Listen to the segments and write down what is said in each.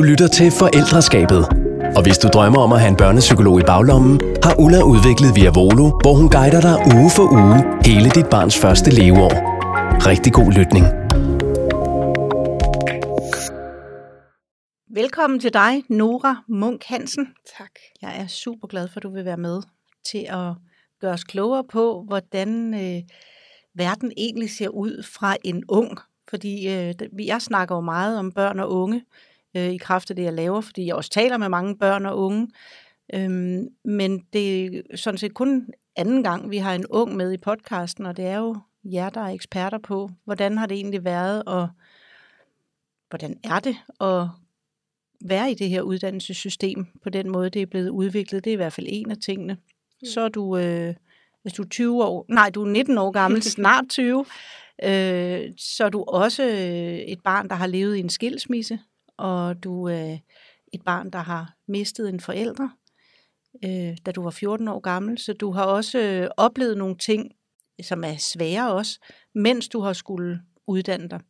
Du lytter til Forældreskabet. Og hvis du drømmer om at have en børnepsykolog i baglommen, har Ulla udviklet Via Volo, hvor hun guider dig uge for uge hele dit barns første leveår. Rigtig god lytning. Velkommen til dig, Nora Munk Hansen. Tak. Jeg er super glad for, at du vil være med til at gøre os klogere på, hvordan øh, verden egentlig ser ud fra en ung. Fordi øh, jeg snakker jo meget om børn og unge øh, i kraft af det, jeg laver, fordi jeg også taler med mange børn og unge. Øhm, men det er sådan set kun anden gang, vi har en ung med i podcasten, og det er jo jer, der er eksperter på, hvordan har det egentlig været, og hvordan er det at være i det her uddannelsessystem på den måde, det er blevet udviklet. Det er i hvert fald en af tingene. Mm. Så er du, øh, hvis du er 20 år, nej, du er 19 år gammel, snart 20, øh, så er du også øh, et barn, der har levet i en skilsmisse, og du er et barn, der har mistet en forælder, øh, da du var 14 år gammel. Så du har også øh, oplevet nogle ting, som er svære også, mens du har skulle uddanne dig.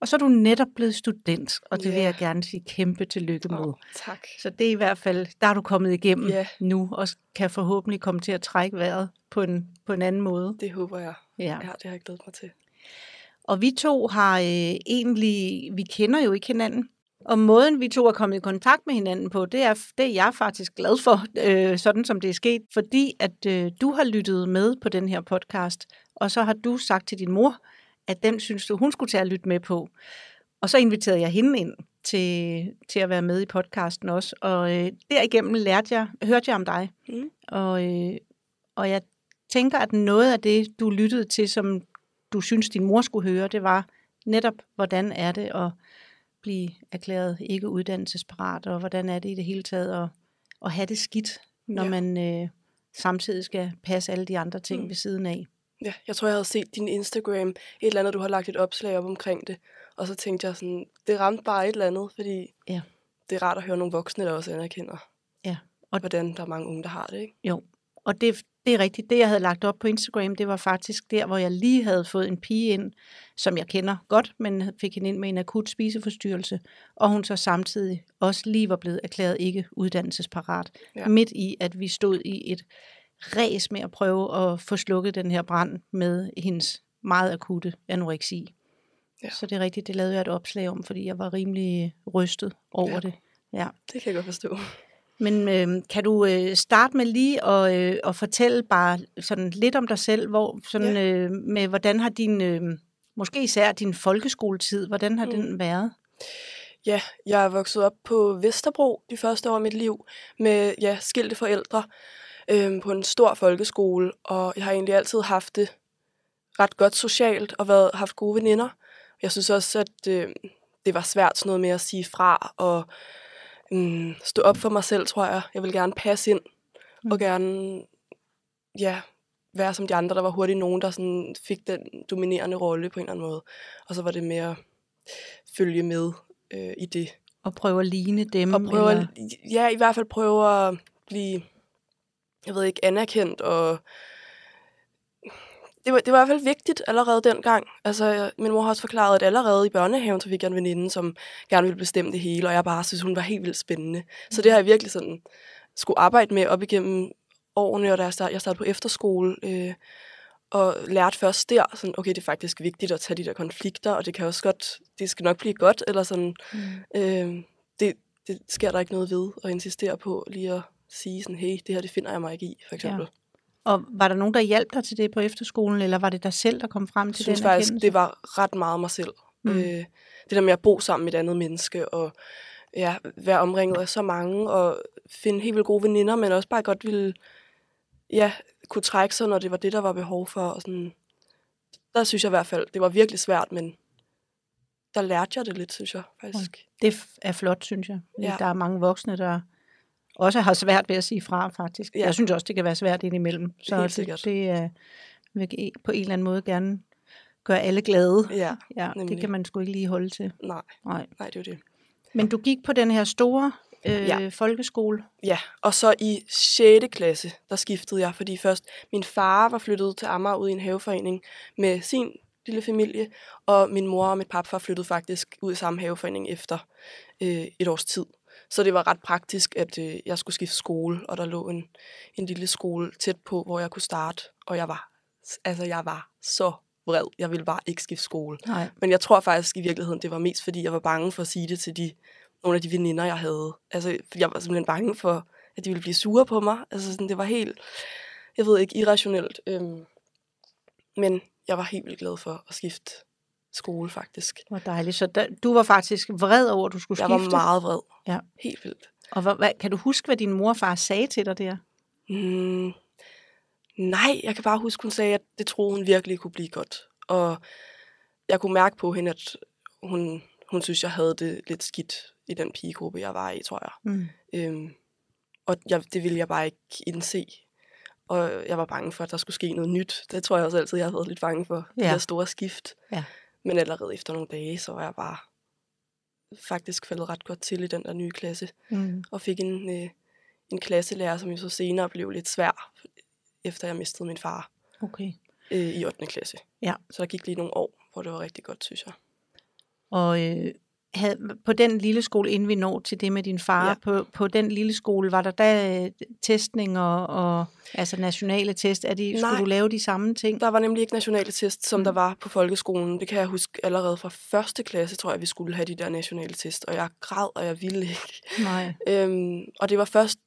Og så er du netop blevet student, og det yeah. vil jeg gerne sige kæmpe tillykke med. Oh, tak. Så det er i hvert fald, der er du kommet igennem yeah. nu, og kan forhåbentlig komme til at trække vejret på en, på en anden måde. Det håber jeg. Ja. ja, det har jeg glædet mig til. Og vi to har øh, egentlig, vi kender jo ikke hinanden, og måden vi to er kommet i kontakt med hinanden på, det er, det er jeg faktisk glad for, øh, sådan som det er sket, fordi at øh, du har lyttet med på den her podcast, og så har du sagt til din mor, at den synes du, hun skulle tage at lytte med på. Og så inviterede jeg hende ind til, til at være med i podcasten også, og øh, derigennem lærte jeg, hørte jeg om dig, mm. og, øh, og jeg tænker, at noget af det, du lyttede til, som du synes, din mor skulle høre, det var netop, hvordan er det at blive erklæret ikke uddannelsesparat, og hvordan er det i det hele taget at, at have det skidt, når ja. man øh, samtidig skal passe alle de andre ting mm. ved siden af. Ja, jeg tror, jeg havde set din Instagram, et eller andet, du har lagt et opslag op omkring det, og så tænkte jeg sådan, det ramte bare et eller andet, fordi ja. det er rart at høre nogle voksne, der også anerkender, ja. og hvordan der er mange unge, der har det, ikke? Jo, og det, det er rigtigt. Det, jeg havde lagt op på Instagram, det var faktisk der, hvor jeg lige havde fået en pige ind, som jeg kender godt, men fik hende ind med en akut spiseforstyrrelse, og hun så samtidig også lige var blevet erklæret ikke uddannelsesparat. Ja. Midt i, at vi stod i et ræs med at prøve at få slukket den her brand med hendes meget akutte anoreksi. Ja. Så det er rigtigt, det lavede jeg et opslag om, fordi jeg var rimelig rystet over ja. det. Ja. Det kan jeg godt forstå. Men øh, kan du øh, starte med lige at, øh, at fortælle bare sådan lidt om dig selv, hvor sådan ja. øh, med hvordan har din øh, måske især din folkeskoletid, hvordan har mm. den været? Ja, jeg er vokset op på Vesterbro de første år af mit liv med ja, skilte forældre øh, på en stor folkeskole, og jeg har egentlig altid haft det ret godt socialt og været, haft gode veninder. Jeg synes også, at øh, det var svært sådan noget med at sige fra og mm, stå op for mig selv, tror jeg. Jeg vil gerne passe ind, mm. og gerne ja, være som de andre. Der var hurtigt nogen, der sådan fik den dominerende rolle på en eller anden måde. Og så var det mere følge med øh, i det. Og prøve at ligne dem? Og prøve eller? At, ja, i hvert fald prøve at blive, jeg ved ikke, anerkendt og det var, det var i hvert fald vigtigt allerede dengang. Altså, min mor har også forklaret, at allerede i børnehaven, så fik jeg en veninde, som gerne ville bestemme det hele, og jeg bare synes, hun var helt vildt spændende. Mm. Så det har jeg virkelig sådan skulle arbejde med op igennem årene, og da jeg startede, jeg startede på efterskole, øh, og lærte først der, sådan, okay, det er faktisk vigtigt at tage de der konflikter, og det kan også godt, det skal nok blive godt, eller sådan, mm. øh, det, det sker der ikke noget ved, at insistere på lige at sige sådan, hey, det her, det finder jeg mig ikke i, for eksempel. Ja. Og var der nogen, der hjalp dig til det på efterskolen, eller var det dig selv, der kom frem til jeg synes faktisk, det var ret meget mig selv. Mm. Øh, det der med at bo sammen med et andet menneske, og ja, være omringet af så mange, og finde helt vildt gode veninder, men også bare godt ville ja, kunne trække sig, når det var det, der var behov for. Og sådan. Der synes jeg i hvert fald, det var virkelig svært, men der lærte jeg det lidt, synes jeg faktisk. Det er flot, synes jeg. Ja. Der er mange voksne, der også har svært ved at sige fra, faktisk. Ja. Jeg synes også, det kan være svært indimellem. Så Helt sikkert. det, det uh, vil på en eller anden måde gerne gøre alle glade. Ja, ja det kan man sgu ikke lige holde til. Nej, Nej. Nej det er det. Men du gik på den her store øh, ja. folkeskole? Ja, og så i 6. klasse, der skiftede jeg, fordi først min far var flyttet til Amager ud i en haveforening med sin lille familie, og min mor og mit papfar flyttede faktisk ud i samme haveforening efter øh, et års tid. Så det var ret praktisk, at øh, jeg skulle skifte skole, og der lå en, en lille skole tæt på, hvor jeg kunne starte. Og jeg var, altså, jeg var så vred. Jeg ville bare ikke skifte skole. Nej. Men jeg tror faktisk i virkeligheden, det var mest fordi, jeg var bange for at sige det til de, nogle af de veninder, jeg havde. Altså, jeg var simpelthen bange for, at de ville blive sure på mig. Altså, sådan, det var helt, jeg ved ikke, irrationelt. Øhm, men jeg var helt vildt glad for at skifte skole, faktisk. Hvor dejligt. Så da, du var faktisk vred over, at du skulle Jeg skifte? var meget vred. Ja. Helt vildt. Og hvad, hvad, kan du huske, hvad din mor og far sagde til dig der? Mm, nej, jeg kan bare huske, hun sagde, at det troede hun virkelig kunne blive godt. Og jeg kunne mærke på hende, at hun, hun synes, jeg havde det lidt skidt i den pigegruppe, jeg var i, tror jeg. Mm. Øhm, og jeg, det ville jeg bare ikke indse. Og jeg var bange for, at der skulle ske noget nyt. Det tror jeg også altid, jeg har været lidt bange for. Ja. Det der store skift. Ja. Men allerede efter nogle dage, så var jeg bare faktisk faldet ret godt til i den der nye klasse. Mm. Og fik en, øh, en klasselærer, som jo så senere blev lidt svær, efter jeg mistede min far Okay. øh, i 8. klasse. Ja. Så der gik lige nogle år, hvor det var rigtig godt, synes jeg. Og øh, havde, på den lille skole, inden vi når til det med din far, Ja. på, på den lille skole, var der da øh, testning og, og altså nationale test? Er de, skulle du lave de samme ting? Der var nemlig ikke nationale test, som Mm. der var på folkeskolen. Det kan jeg huske allerede fra første klasse, tror jeg, vi skulle have de der nationale test. Og jeg græd, og jeg ville ikke. Nej. Øhm, og det var først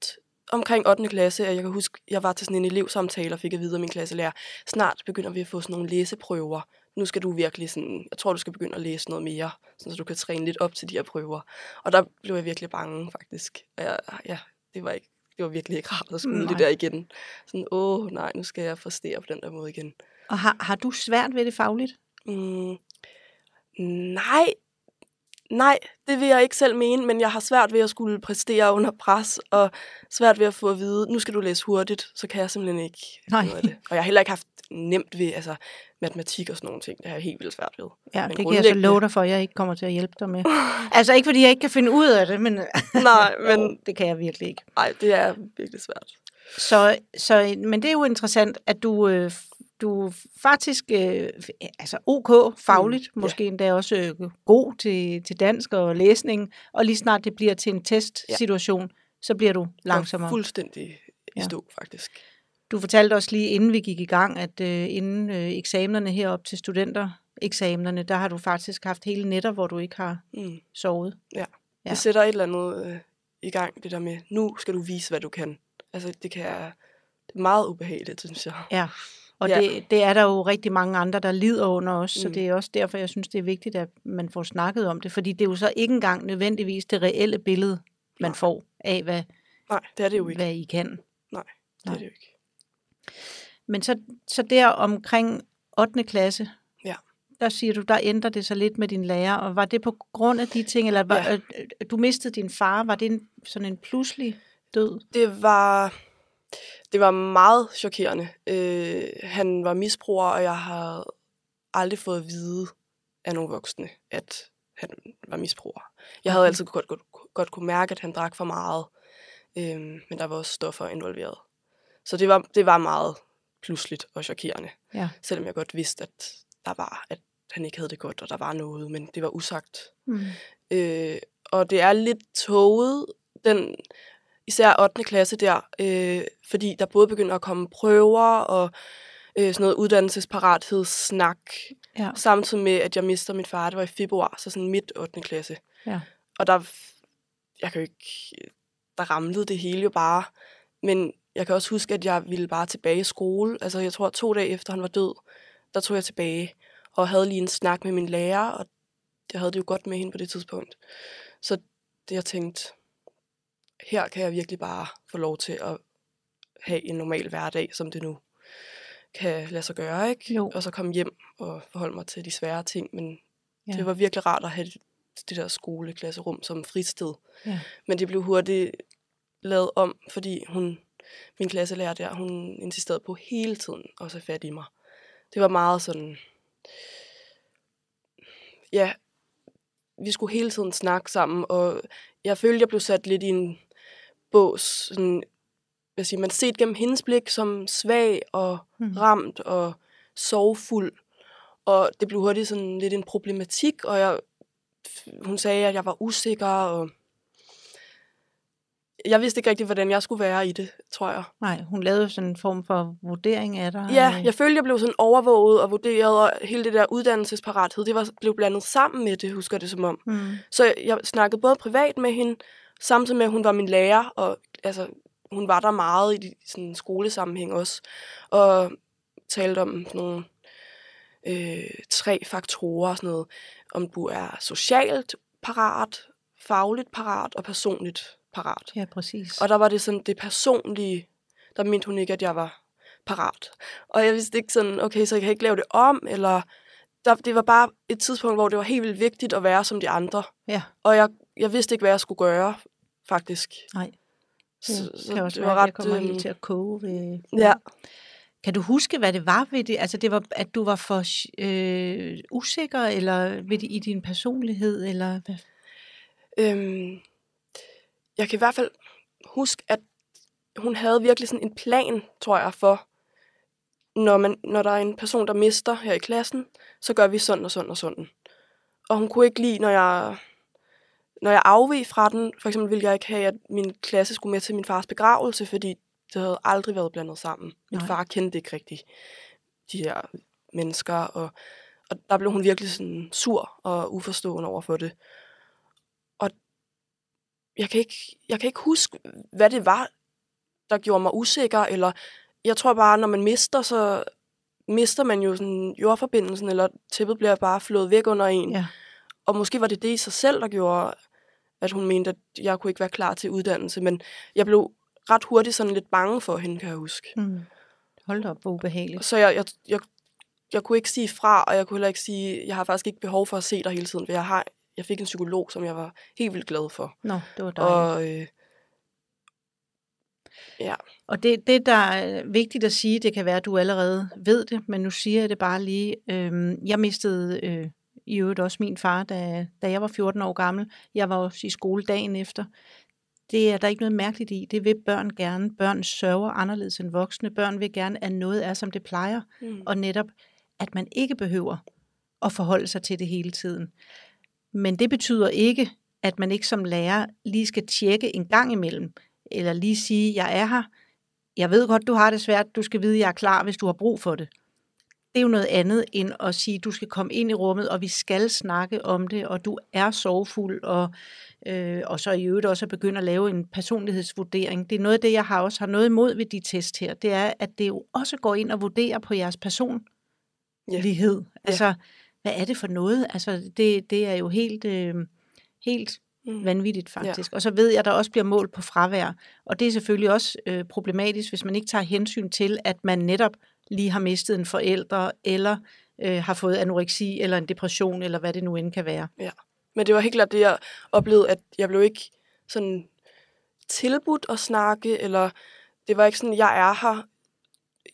omkring 8. klasse, at jeg kan huske, jeg var til sådan en elevsamtale og fik at vide af min klasselærer, snart begynder vi at få sådan nogle læseprøver. Nu skal du virkelig sådan, jeg tror, du skal begynde at læse noget mere, sådan, så du kan træne lidt op til de her prøver. Og der blev jeg virkelig bange, faktisk. Og jeg, ja, det var, ikke, det var virkelig ikke rart at skulle Nej. det der igen. Sådan, åh nej, nu skal jeg præstere på den der måde igen. Og har, har du svært ved det fagligt? Mm, nej, nej, det vil jeg ikke selv mene, men jeg har svært ved at skulle præstere under pres, og svært ved at få at vide, nu skal du læse hurtigt, så kan jeg simpelthen ikke Nej. ud af det. Og jeg har heller ikke haft nemt ved altså, matematik og sådan nogle ting. Det har jeg helt vildt svært ved. Ja, Men det kan jeg så love dig for, at jeg ikke kommer til at hjælpe dig med. altså ikke fordi jeg ikke kan finde ud af det, men Nej, men det kan jeg virkelig ikke. nej, det er virkelig svært. Så, så, men det er jo interessant, at du, øh, du faktisk, øh, altså OK fagligt, Mm, måske endda også øh, god til, til dansk og læsning, og lige snart det bliver til en testsituation, ja. så bliver du langsommere. Og fuldstændig i Ja. stå, faktisk. Du fortalte også lige, inden vi gik i gang, at øh, inden øh, eksamenerne herop til studentereksamenerne, der har du faktisk haft hele nætter, hvor du ikke har Mm. sovet. Ja. Ja. Det sætter et eller andet øh, i gang, det der med, nu skal du vise, hvad du kan. Altså, det kan det er meget ubehageligt, synes jeg. Ja, og Ja. Det, det er der jo rigtig mange andre, der lider under os, mm. så det er også derfor, jeg synes, det er vigtigt, at man får snakket om det, fordi det er jo så ikke engang nødvendigvis det reelle billede, man Nej. får af, hvad, Nej, det er det jo ikke. hvad I kan. Det Nej. er det jo ikke. Men så, så der omkring 8. klasse, Ja. der siger du, der ændrer det sig lidt med din lærer, og var det på grund af de ting, eller var, Ja. ja. du mistede din far, var det en, sådan en pludselig død? Det var, det var meget chokerende. Øh, han var misbruger, og jeg har aldrig fået at vide af nogle voksne, at han var misbruger. Jeg havde altid godt, godt, godt kunne mærke, at han drak for meget, øh, men der var også stoffer involveret. Så det var, det var meget pludseligt og chokerende. Ja. Selvom jeg godt vidste, at der var, at han ikke havde det godt, og der var noget, men det var usagt. Mm. Øh, og det er lidt toget, den, især 8. klasse der, øh, fordi der både begynder at komme prøver og øh, sådan noget uddannelsesparathedssnak, Ja. samtidig med, at jeg mister min far. Det var i februar, så sådan midt 8. klasse. Ja. Og der, jeg kan jo ikke, der ramlede det hele jo bare. Men jeg kan også huske, at jeg ville bare tilbage i skole. Altså jeg tror, to dage efter han var død, der tog jeg tilbage og havde lige en snak med min lærer, og jeg havde det jo godt med hende på det tidspunkt. Så det jeg tænkte, her kan jeg virkelig bare få lov til at have en normal hverdag, som det nu kan lade sig gøre, ikke? Jo. Og så komme hjem og forholde mig til de svære ting, men Ja. ja. det var virkelig rart at have det, det der skoleklasserum som fristed. Ja. Men det blev hurtigt lavet om, fordi hun, min klasselærer der, hun insisterede på hele tiden at have fat i mig. Det var meget sådan, ja, vi skulle hele tiden snakke sammen, og jeg følte, jeg blev sat lidt i en bås, sådan, hvad siger man, set gennem hendes blik som svag og Mhm. ramt og sorgfuld. Og det blev hurtigt sådan lidt en problematik, og jeg, hun sagde, at jeg var usikker, og jeg vidste ikke rigtig, hvordan jeg skulle være i det, tror jeg. Nej, hun lavede sådan en form for vurdering af dig. Ja, jeg følte, jeg blev sådan overvåget og vurderet, og hele det der uddannelsesparathed, det var, blev blandet sammen med det, husker det som om. Mm. Så jeg snakkede både privat med hende, samtidig med, at hun var min lærer, og altså, hun var der meget i de, sådan en skolesammenhæng også, og talte om nogle øh, tre faktorer, sådan noget, om du er socialt parat, fagligt parat og personligt parat. Ja, præcis. Og der var det sådan det personlige, der mente hun ikke, at jeg var parat. Og jeg vidste ikke sådan, okay, så jeg kan ikke lave det om, eller der, det var bare et tidspunkt, hvor det var helt vildt vigtigt at være som de andre. Ja, Og jeg, jeg vidste ikke, hvad jeg skulle gøre, faktisk. nej. Det Så, kan også det være, var at jeg kommer helt til at koge ved... Ja, Kan du huske, hvad det var ved det? Altså, det var, at du var for øh, usikker, eller ved det, i din personlighed, eller hvad? øhm, jeg kan i hvert fald huske, at hun havde virkelig sådan en plan, tror jeg, for, når, man, når der er en person, der mister her i klassen, så gør vi sådan og sådan og sådan. Og hun kunne ikke lide, når jeg, når jeg afveg fra den. For eksempel ville jeg ikke have, at min klasse skulle med til min fars begravelse, fordi det havde aldrig været blandet sammen. Min Nej. far kendte ikke rigtig de her mennesker, og, og der blev hun virkelig sådan sur og uforstående over for det. Jeg kan, ikke, jeg kan ikke huske, hvad det var, der gjorde mig usikker, eller jeg tror bare, når man mister, så mister man jo sådan jordforbindelsen, eller tæppet bliver bare flået væk under en. Ja. Og måske var det det i sig selv, der gjorde, at hun mente, at jeg kunne ikke være klar til uddannelse. Men jeg blev ret hurtigt sådan lidt bange for hende, kan jeg huske. Mm. Hold da op, hvor ubehageligt. Så jeg, jeg, jeg, jeg kunne ikke sige fra, og jeg kunne heller ikke sige, jeg har faktisk ikke behov for at se dig hele tiden, for jeg, har, jeg fik en psykolog, som jeg var helt vildt glad for. Nå, det var dejligt. Og, øh, ja, og det, det, der er vigtigt at sige, det kan være, at du allerede ved det, men nu siger jeg det bare lige. Øhm, jeg mistede øh, i øvrigt også min far, da, da jeg var 14 år gammel. Jeg var også i skole dagen efter. Det er der ikke noget mærkeligt i. Det vil børn gerne. Børn sørger anderledes end voksne. Børn vil gerne, at noget er, som det plejer. mm. og netop, at man ikke behøver at forholde sig til det hele tiden. Men det betyder ikke, at man ikke som lærer lige skal tjekke en gang imellem, eller lige sige, jeg er her, jeg ved godt, du har det svært, du skal vide, jeg er klar, hvis du har brug for det. Det er jo noget andet end at sige, du skal komme ind i rummet, og vi skal snakke om det, og du er sorgfuld, og, øh, og så i øvrigt også at begynde at lave en personlighedsvurdering. Det er noget af det, jeg har også har noget imod ved de test her, det er, at det jo også går ind og vurderer på jeres personlighed. Ja. Altså, hvad er det for noget? Altså, det, det er jo helt, øh, helt Mm. vanvittigt faktisk. Ja. Og så ved jeg, at der også bliver mål på fravær. Og det er selvfølgelig også øh, problematisk, hvis man ikke tager hensyn til, at man netop lige har mistet en forælder, eller øh, har fået anoreksi, eller en depression, eller hvad det nu end kan være. Men det var helt klart det, jeg oplevede, at jeg blev ikke sådan tilbudt at snakke, eller det var ikke sådan, jeg er her,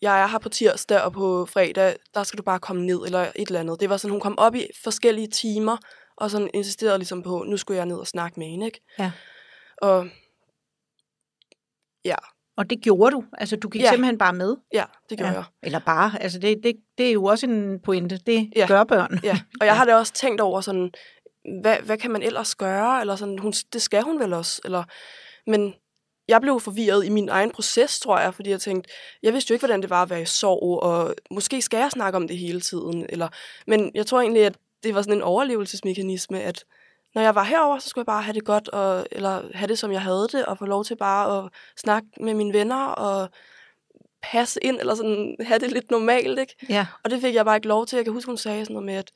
jeg er her på tirsdag, og på fredag, der skal du bare komme ned, eller et eller andet. Det var sådan, hun kom op i forskellige timer, og sådan insisterede ligesom på, nu skulle jeg ned og snakke med hende, ikke? Ja. Og ja, Og det gjorde du. Altså, du gik ja. Simpelthen bare med. ja, det gjorde ja. jeg. Eller bare. Altså, det, det, det er jo også en pointe. Det. Ja. gør børn. Ja, og jeg har da også tænkt over sådan, hvad, hvad kan man ellers gøre? Eller sådan, hun, det skal hun vel også. Eller, men jeg blev forvirret i min egen proces, tror jeg, fordi jeg tænkte, jeg vidste jo ikke, hvordan det var at være i sorg, og måske skal jeg snakke om det hele tiden. Eller, men jeg tror egentlig, at det var sådan en overlevelsesmekanisme, at når jeg var herover, så skulle jeg bare have det godt, og, eller have det, som jeg havde det, og få lov til bare at snakke med mine venner, og passe ind, eller sådan have det lidt normalt, ikke? Ja. Og det fik jeg bare ikke lov til. Jeg kan huske, hun sagde sådan noget med, at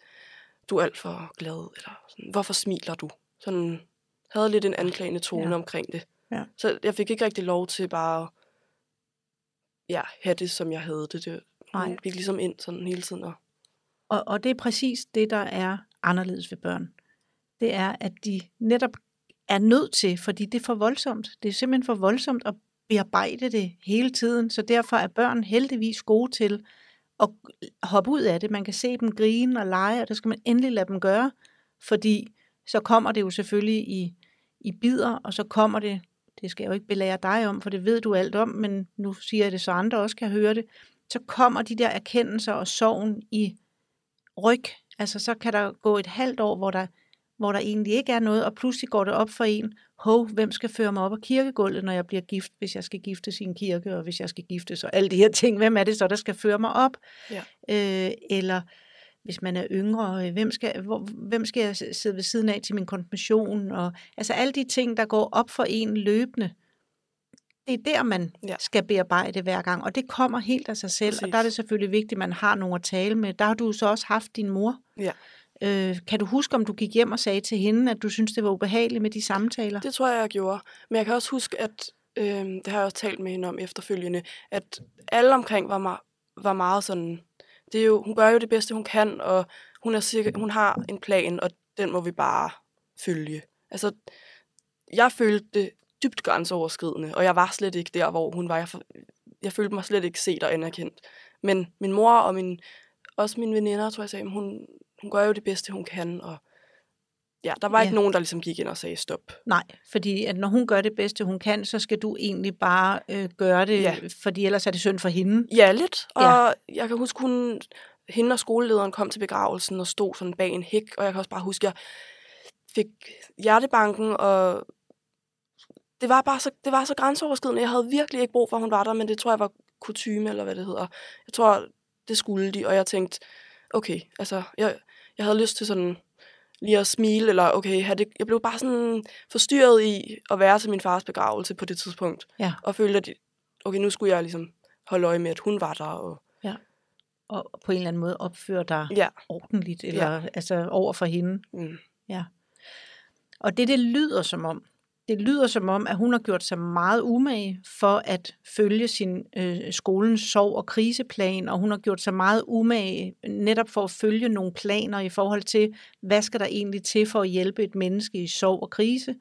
du er alt for glad, eller sådan, hvorfor smiler du? Sådan, havde lidt en anklagende tone Ja. omkring det. Ja. Så jeg fik ikke rigtig lov til bare at ja, have det, som jeg havde det. det Nej. hun gik ligesom ind sådan hele tiden. Og, Og, og det er præcis det, der er anderledes ved børn. Det er, at de netop er nødt til, fordi det er for voldsomt. Det er simpelthen for voldsomt at bearbejde det hele tiden. Så derfor er børn heldigvis gode til at hoppe ud af det. Man kan se dem grine og lege, og det skal man endelig lade dem gøre, fordi så kommer det jo selvfølgelig i, i bidder, og så kommer det, det skal jeg jo ikke belære dig om, for det ved du alt om, men nu siger jeg det, så andre også kan høre det, så kommer de der erkendelser og sorgen i ryg. Altså så kan der gå et halvt år, hvor, der, hvor der egentlig ikke er noget, og pludselig går det op for en, hov, hvem skal føre mig op ad kirkegulvet, når jeg bliver gift, hvis jeg skal giftes i en kirke, og hvis jeg skal giftes, og alle de her ting, hvem er det så, der skal føre mig op? Ja. Øh, eller hvis man er yngre, øh, hvem skal, hvor, hvem skal jeg sidde ved siden af til min konfirmation? Og, altså alle de ting, der går op for en løbende, det er der, man ja. skal bearbejde hver gang, og det kommer helt af sig selv, Præcis. og der er det selvfølgelig vigtigt, at man har nogen at tale med. Der har du så også haft din mor. Ja. Øh, kan du huske, om du gik hjem og sagde til hende, at du synes, det var ubehageligt med de samtaler? Det tror jeg, jeg gjorde. Men jeg kan også huske, at øh, det har jeg også talt med hende om efterfølgende, at alle omkring var, var meget sådan, det er jo, hun gør jo det bedste, hun kan, og hun, er sikker, hun har en plan, og den må vi bare følge. Altså, jeg følte det dybt grænseoverskridende, og jeg var slet ikke der, hvor hun var. Jeg, jeg følte mig slet ikke set og anerkendt. Men min mor og min, også mine veninder, tror jeg sagde, hun, hun gør jo det bedste, hun kan, og ja, der var ja. ikke nogen, der ligesom gik ind og sagde stop. Nej, fordi at når hun gør det bedste, hun kan, så skal du egentlig bare øh, gøre det, ja. fordi ellers er det synd for hende. Ja, lidt. Og ja. jeg kan huske, hun, hende og skolelederen kom til begravelsen og stod sådan bag en hæk, og jeg kan også bare huske, at jeg fik hjertebanken, og det var bare så, det var så grænseoverskridende. Jeg havde virkelig ikke brug for, at hun var der, men det tror jeg var kutume, eller hvad det hedder. Jeg tror, det skulle de, og jeg tænkte, okay, altså, jeg, jeg havde lyst til sådan lige at smile, eller okay, have det, jeg blev bare sådan forstyrret i at være til min fars begravelse på det tidspunkt. Ja. Og følte, at okay, nu skulle jeg ligesom holde øje med, at hun var der. Og, ja. og på en eller anden måde opføre dig ja. ordentligt, eller ja. altså over for hende. Mm. Ja. Og det, det lyder som om, det lyder som om, at hun har gjort sig meget umage for at følge sin øh, skolens sorg- og kriseplan, og hun har gjort sig meget umage netop for at følge nogle planer i forhold til, hvad skal der egentlig til for at hjælpe et menneske i sorg og krise.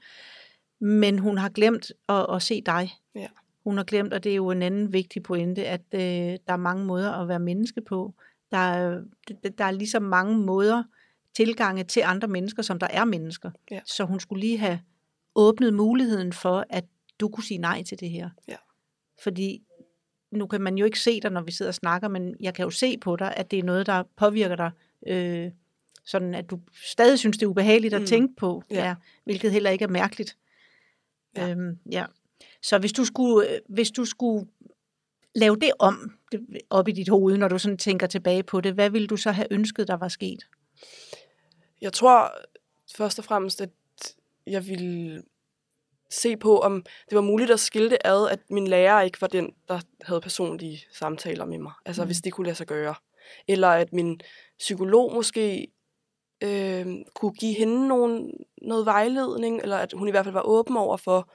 Men hun har glemt at, at se dig. Ja. Hun har glemt, og det er jo en anden vigtig pointe, at øh, der er mange måder at være menneske på. Der er, der er ligesom mange måder, tilgange til andre mennesker, som der er mennesker. Ja. Så hun skulle lige have åbnet muligheden for, at du kunne sige nej til det her. Ja. Fordi nu kan man jo ikke se dig, når vi sidder og snakker, men jeg kan jo se på dig, at det er noget, der påvirker dig, øh, sådan at du stadig synes, det er ubehageligt at mm. tænke på, ja. Ja, hvilket heller ikke er mærkeligt. Ja. Øhm, ja. Så hvis du skulle, hvis du skulle lave det om det, op i dit hoved, når du sådan tænker tilbage på det, hvad ville du så have ønsket, der var sket? Jeg tror først og fremmest, at jeg ville se på, om det var muligt at skille det ad, at min lærer ikke var den, der havde personlige samtaler med mig. Altså, mm. hvis det kunne lade sig gøre. Eller at min psykolog måske øh, kunne give hende nogen, noget vejledning, eller at hun i hvert fald var åben over for,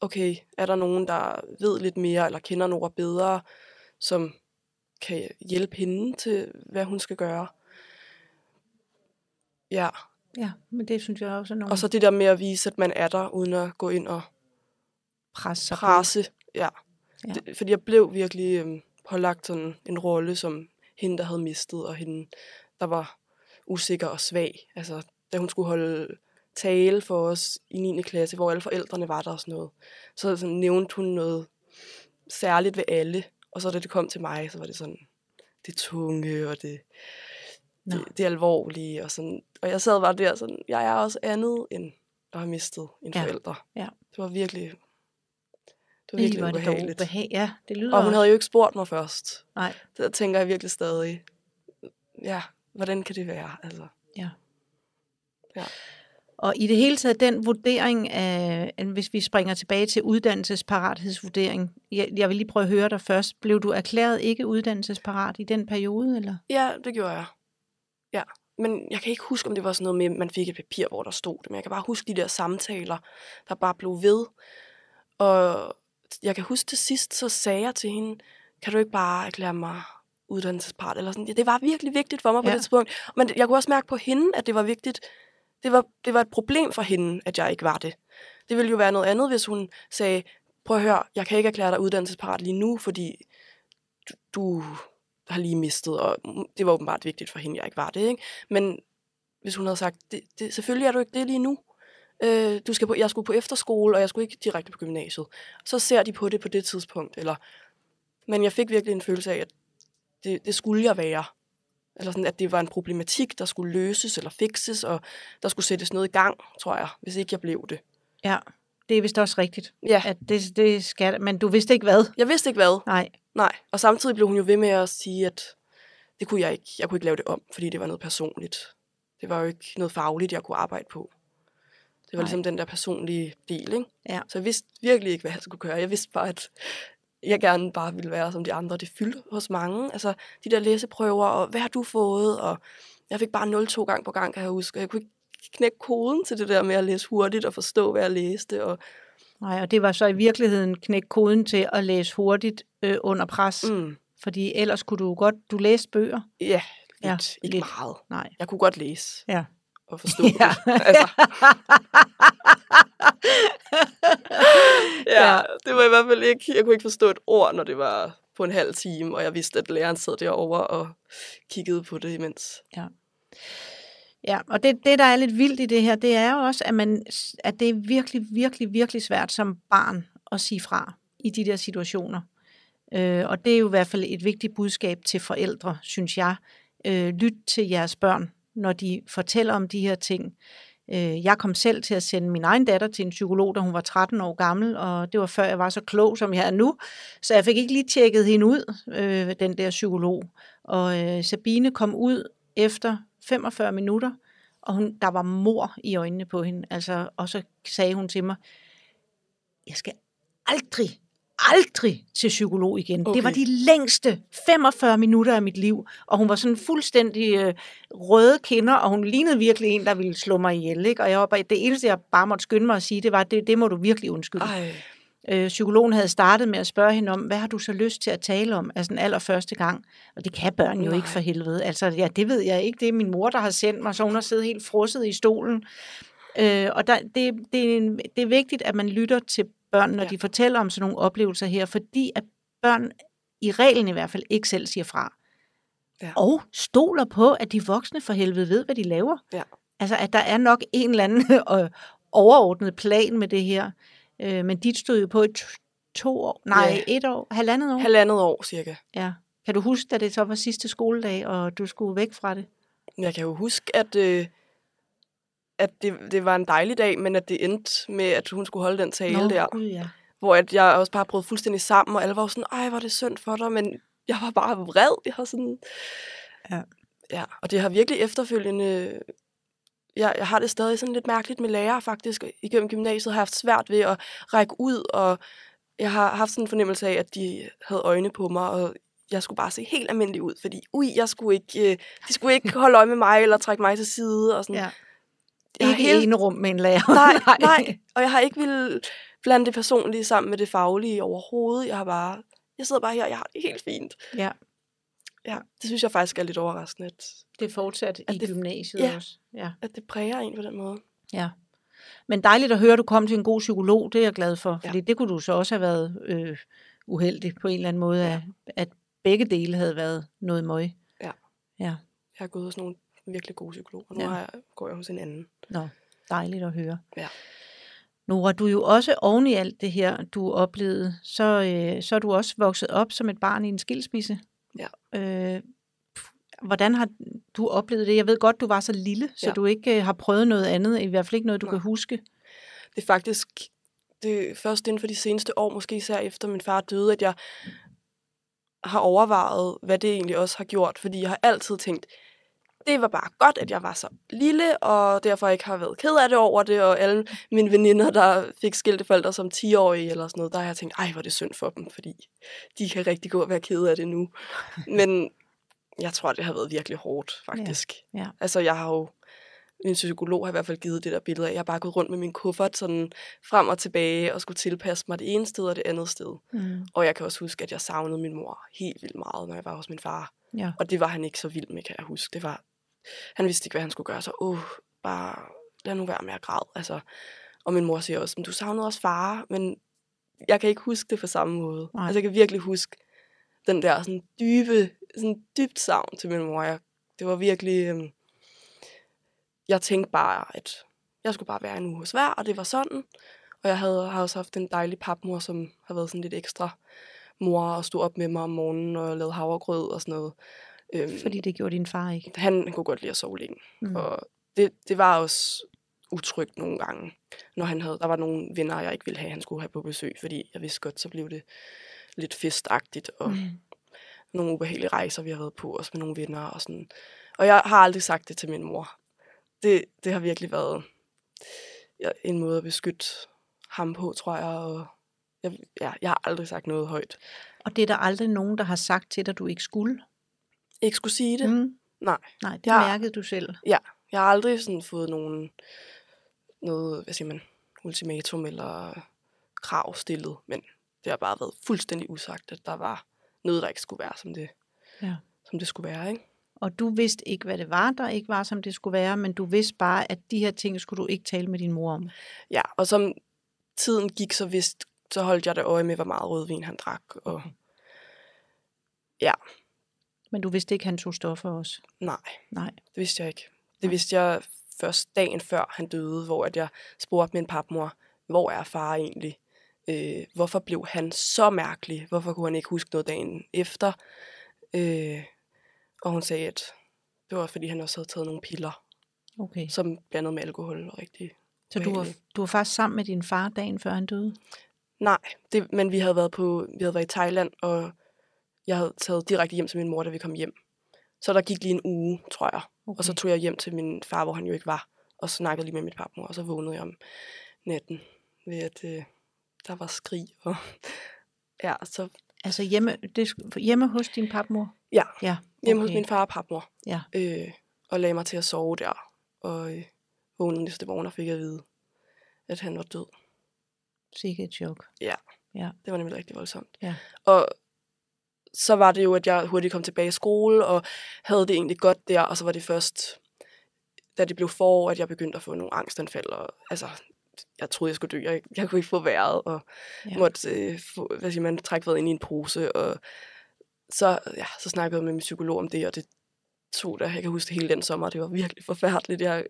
okay, er der nogen, der ved lidt mere, eller kender nogen bedre, som kan hjælpe hende til, hvad hun skal gøre. Ja. Ja, men det synes jeg også er nogle... Og så det der med at vise, at man er der, uden at gå ind og presse. presse. Ja. Ja. Det, fordi jeg blev virkelig øhm, pålagt sådan en rolle som hende, der havde mistet, og hende, der var usikker og svag. Altså, da hun skulle holde tale for os i 9. klasse, hvor alle forældrene var der og sådan noget. Så sådan, nævnte hun noget særligt ved alle, og så da det kom til mig, så var det sådan, det tunge, og det, det, det alvorlige, og sådan. Og jeg sad bare der sådan, jeg er også andet end at have mistet en Ja. forælder. Ja. Det var virkelig, det var virkelig hvor er det ubehageligt. ubehag- Ja, det lyder Og hun også- havde jo ikke spurgt mig først. Nej, Der tænker jeg virkelig stadig, ja, hvordan kan det være? Altså, ja. Ja. Og i det hele taget, den vurdering af- hvis vi springer tilbage til uddannelsesparathedsvurdering, jeg, jeg vil lige prøve at høre dig først. Blev du erklæret ikke uddannelsesparat i den periode, eller? ja, det gjorde jeg. Ja, men jeg kan ikke huske, om det var sådan noget med, at man fik et papir, hvor der stod det. Men jeg kan bare huske de der samtaler, der bare blev ved. Og jeg kan huske til sidst, så sagde jeg til hende, kan du ikke bare erklære mig uddannelsesparat? Eller sådan. Ja, det var virkelig vigtigt for mig på Ja. det tidspunkt. Men jeg kunne også mærke på hende, at det var vigtigt. Det var, det var et problem for hende, at jeg ikke var det. Det ville jo være noget andet, hvis hun sagde, prøv at høre, jeg kan ikke erklære dig uddannelsesparat lige nu, fordi du, du har lige mistet, og det var åbenbart vigtigt for hende, jeg ikke var det. Ikke? Men hvis hun havde sagt, det, det, selvfølgelig er du ikke det lige nu. Øh, du skal på, jeg skulle på efterskole, og jeg skulle ikke direkte på gymnasiet. Så ser de på det på det tidspunkt. Eller, men jeg fik virkelig en følelse af, at det, det skulle jeg være. Eller sådan, at det var en problematik, der skulle løses eller fikses, og der skulle sættes noget i gang, tror jeg, hvis ikke jeg blev det. Ja, det er vist også rigtigt. Ja, At det, det skal, men du vidste ikke hvad? jeg vidste ikke hvad. Nej. Nej, og samtidig blev hun jo ved med at sige, at det kunne jeg ikke. Jeg kunne ikke lave det om, fordi det var noget personligt. Det var jo ikke noget fagligt, jeg kunne arbejde på. Det var Nej. ligesom den der personlige del, ikke? Ja. Så jeg vidste virkelig ikke, hvad jeg skulle gøre. Jeg vidste bare, at jeg gerne bare ville være som de andre. Det fyldte hos mange. Altså, de der læseprøver, og hvad har du fået? Og jeg fik bare 0 to gang på gang, kan jeg huske. Og jeg kunne ikke knække koden til det der med at læse hurtigt og forstå, hvad jeg læste. Og, Nej, og det var så i virkeligheden knæk koden til at læse hurtigt øh, under pres. Mm. Fordi ellers kunne du godt, du læste bøger. ja, lidt. Ja, Ja, ikke lidt. meget. Nej. Jeg kunne godt læse Ja. og forstå Ja. det. Altså, ja, Ja. det var i hvert fald ikke, jeg kunne ikke forstå et ord, når det var på en halv time, og jeg vidste, at læreren sad derovre og kiggede på det imens. Ja, Ja, og det, det, der er lidt vildt i det her, det er jo også, at, man, at det er virkelig, virkelig, virkelig svært som barn at sige fra i de der situationer. Øh, og det er jo i hvert fald et vigtigt budskab til forældre, synes jeg. Øh, lyt til jeres børn, når de fortæller om de her ting. Øh, jeg kom selv til at sende min egen datter til en psykolog, da hun var 13 år gammel, og det var før jeg var så klog, som jeg er nu. Så jeg fik ikke lige tjekket hende ud, øh, den der psykolog. Og øh, Sabine kom ud efter 45 minutter, og hun, der var mor i øjnene på hende. Altså, og så sagde hun til mig, jeg skal aldrig, aldrig til psykolog igen. Okay. Det var de længste 45 minutter af mit liv. Og hun var sådan fuldstændig øh, røde kinder, og hun lignede virkelig en, der ville slå mig ihjel. Ikke? Og jeg var bare, det eneste, jeg bare måtte skynde mig at sige, det var, det, det må du virkelig undskylde. Ej, Øh, psykologen havde startet med at spørge hende om, hvad har du så lyst til at tale om, altså den allerførste gang. Og det kan børn jo Nej. ikke for helvede. Altså, ja, det ved jeg ikke. Det er min mor, der har sendt mig, så hun har siddet helt frosset i stolen. Øh, og der, det, det, er en, det er vigtigt, at man lytter til børn, når ja. De fortæller om sådan nogle oplevelser her, fordi at børn i reglen i hvert fald ikke selv siger fra. Ja. Og stoler på, at de voksne for helvede ved, hvad de laver. Ja. Altså, at der er nok en eller anden øh, overordnet plan med det her. Øh, men dit stod jo på et to år, nej, Ja. et år, halvandet år. halvandet år cirka. Ja. Kan du huske, da det så var sidste skoledag, og du skulle væk fra det? Jeg kan jo huske, at, øh, at det, det var en dejlig dag, men at det endte med, at hun skulle holde den tale Nå, der. Gud, ja. Hvor at jeg også bare brød fuldstændig sammen, og alle var jo sådan, ej, er det synd for dig, men jeg var bare vred. Jeg har sådan... Ja. Ja, og det har virkelig efterfølgende... Jeg, jeg har det stadig sådan lidt mærkeligt med lærere, faktisk. Igennem gymnasiet har jeg haft svært ved at række ud, og jeg har haft sådan en fornemmelse af, at de havde øjne på mig, og jeg skulle bare se helt almindelig ud, fordi ui, jeg skulle ikke, øh, de skulle ikke holde øje med mig, eller trække mig til side, og sådan. ja. Jeg Ikke hele... ene rum med en lærer. Nej, nej. Og jeg har ikke ville blande det personlige sammen med det faglige overhovedet. Jeg har bare, jeg sidder bare her, og jeg har det helt fint. Ja, Ja, det synes jeg faktisk er lidt overraskende, at, det er fortsat At i det- gymnasiet ja. også. Ja. at det præger en på den måde. ja. Men dejligt at høre, at du kom til en god psykolog. Det er jeg glad for. Ja. Fordi det kunne du så også have været øh, uheldig på en eller anden måde, at, at begge dele havde været noget møg. Ja. Ja, Jeg har gået hos nogle virkelig gode psykologer, og nu Ja. ja. har jeg, går jeg hos en anden. Nå, dejligt at høre. Ja. Nora, du er jo også oven i alt det her, du oplevede, så, øh, så er du også vokset op som et barn i en skilsmisse. Ja. Øh, hvordan har du oplevet det? Jeg ved godt, du var så lille, så Ja. du ikke øh, har prøvet noget andet, i hvert fald ikke noget, du Nej. kan huske. Det er faktisk det først inden for de seneste år, måske især efter min far døde, at jeg har overvejet, hvad det egentlig også har gjort. Fordi jeg har altid tænkt, det var bare godt, at jeg var så lille, og derfor ikke har været ked af det over det, og alle mine veninder, der fik skilte forældre som 10-årige eller sådan noget, der har jeg tænkt, ej, hvor er det synd for dem, fordi de kan rigtig gå og være ked af det nu. Men jeg tror, det har været virkelig hårdt, faktisk. ja. Altså, jeg har jo min psykolog har i hvert fald givet det der billede af, jeg har bare gået rundt med min kuffert sådan frem og tilbage og skulle tilpasse mig det ene sted og det andet sted. Mm. Og jeg kan også huske, at jeg savnede min mor helt vildt meget, når jeg var hos min far. Ja. Og det var han ikke så vild med, kan jeg huske. Det var, han vidste ikke, hvad han skulle gøre, så åh, bare lad nu være med at græde. Altså, og min mor siger også, du savnede også far, men jeg kan ikke huske det på samme måde. Nej. Altså, jeg kan virkelig huske den der sådan dybe, sådan dybt savn til min mor. Jeg, det var virkelig, øhm, jeg tænkte bare, at jeg skulle bare være en uge hos hver, og det var sådan. Og jeg havde, har også haft en dejlig papmor, som har været sådan lidt ekstra mor og stod op med mig om morgenen og lavede havregrød og sådan noget. Øhm, Fordi det gjorde din far ikke. han, han kunne godt lide at sove længe. Mm. Og det, det var også utrygt nogle gange, når han havde, der var nogle venner, jeg ikke ville have, han skulle have på besøg, fordi jeg vidste godt, så blev det lidt festagtigt, og. Mm. nogle ubehagelige rejser, vi har været på, også med nogle venner og sådan. Og jeg har aldrig sagt det til min mor. Det, det har virkelig været ja, en måde at beskytte ham på, tror jeg, og jeg, ja, jeg har aldrig sagt noget højt. Og det er der aldrig nogen, der har sagt til dig, du ikke skulle. Ikke skulle sige det. Mm. Nej. Nej, det Ja. mærkede du selv. Ja, jeg har aldrig sådan fået nogen, noget, hvad siger man, ultimatum eller krav stillet, men det har bare været fuldstændig usagt, at der var noget, der ikke skulle være, som det, Ja. som det skulle være, ikke? Og du vidste ikke, hvad det var, der ikke var, som det skulle være, men du vidste bare, at de her ting skulle du ikke tale med din mor om. Ja, og som tiden gik, så vidste, så holdt jeg det øje med, hvor meget rødvin han drak, og ja, Men du vidste ikke, han tog stoffer også. nej, Nej. det vidste jeg ikke. Det vidste jeg først dagen før han døde, hvor at jeg spurgte min papmor, hvor er far egentlig? Øh, hvorfor blev han så mærkelig? Hvorfor kunne han ikke huske noget dagen efter? Øh, og hun sagde, at det var, fordi han også havde taget nogle piller, Okay. som blandet med alkohol og rigtig Så du var, du var faktisk sammen med din far dagen før han døde? Nej, det, men vi havde været på, vi havde været i Thailand, og jeg havde taget direkte hjem til min mor, da vi kom hjem. Så der gik lige en uge, tror jeg. Okay. Og så tog jeg hjem til min far, hvor han jo ikke var, og snakkede lige med mit papmor, og så vågnede jeg om natten ved, at øh, der var skrig. Og, ja, så Altså hjemme, det, hjemme hos din papmor? ja, Ja. hjemme hos min far og papmor. Ja. Øh, og lagde mig til at sove der. Og øh, vågnede næste morgen og fik at vide, at han var død. Sikke et chok. Ja. Ja. Det var nemlig rigtig voldsomt. Ja. Og så var det jo, at jeg hurtigt kom tilbage i skole, og havde det egentlig godt der, og så var det først, da det blev forår, at jeg begyndte at få nogle angstanfald, og altså, jeg troede, jeg skulle dø. Jeg, jeg kunne ikke få vejret, og Ja. måtte øh, få, hvad siger man, trække vejret ind i en pose, og så, ja, så snakkede jeg med min psykolog om det, og det tog der, jeg kan huske hele den sommer, det var virkelig forfærdeligt. Jeg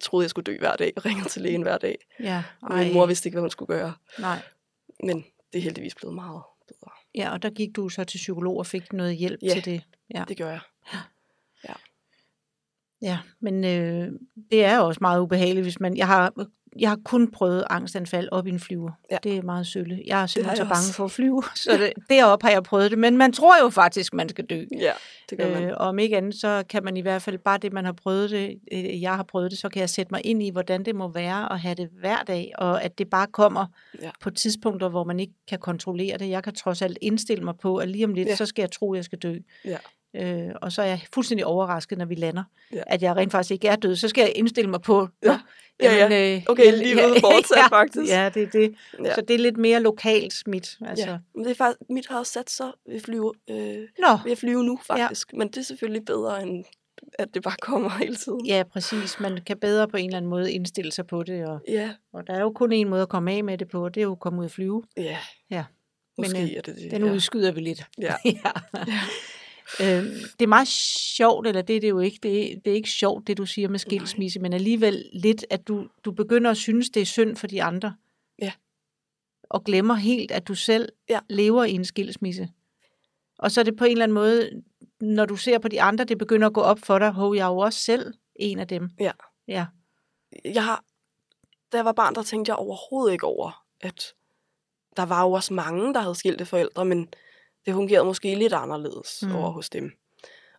troede, jeg skulle dø hver dag, og ringede til lægen hver dag. Ja. Og min mor vidste ikke, hvad hun skulle gøre. Nej. Men det er heldigvis blevet meget. Ja, og der gik du så til psykolog og fik noget hjælp Ja. til det. Ja. Det gør jeg. Ja, men øh, det er også meget ubehageligt, hvis man... Jeg har, jeg har kun prøvet angstanfald op i en flyver. Ja. Det er meget sølle. Jeg er simpelthen så bange også. for at flyve, så det, deroppe har jeg prøvet det. Men man tror jo faktisk, man skal dø. Ja, det gør man. Øh, og om ikke andet, så kan man i hvert fald bare det, man har prøvet det, øh, jeg har prøvet det, så kan jeg sætte mig ind i, hvordan det må være at have det hver dag, og at det bare kommer Ja. på tidspunkter, hvor man ikke kan kontrollere det. Jeg kan trods alt indstille mig på, at lige om lidt, Ja. så skal jeg tro, at jeg skal dø. Ja. Øh, og så er jeg fuldstændig overrasket, når vi lander, Ja. at jeg rent faktisk ikke er død. Så skal jeg indstille mig på, Ja. Ja, ja. jamen, øh, Okay, livet fortsat, ja, faktisk. Ja, det er det. Ja. Så det er lidt mere lokalt smidt. Altså. Ja. Men det er faktisk, mit har også sat sig ved, flyve, øh, Nå, ved at flyve nu, faktisk. Ja. Men det er selvfølgelig bedre, end at det bare kommer hele tiden. ja, præcis. Man kan bedre på en eller anden måde indstille sig på det, og Ja, Og der er jo kun en måde at komme af med det på, og det er jo at komme ud at flyve. ja. Ja. Måske Men, Men, er det det. Den ja. udskyder vi lidt. Ja. ja. Øhm, det er meget sjovt, eller det er det jo ikke, det er, det er ikke sjovt, det du siger med skilsmisse, men alligevel lidt, at du, du begynder at synes, det er synd for de andre. Ja. Og glemmer helt, at du selv Ja. lever i en skilsmisse. Og så er det på en eller anden måde, når du ser på de andre, det begynder at gå op for dig, hov, jeg er jo også selv en af dem. Ja. Ja, Jeg har, da jeg var barn, der tænkte jeg overhovedet ikke over, at der var jo også mange, der havde skilte forældre, men det fungerede måske lidt anderledes Mm. over hos dem.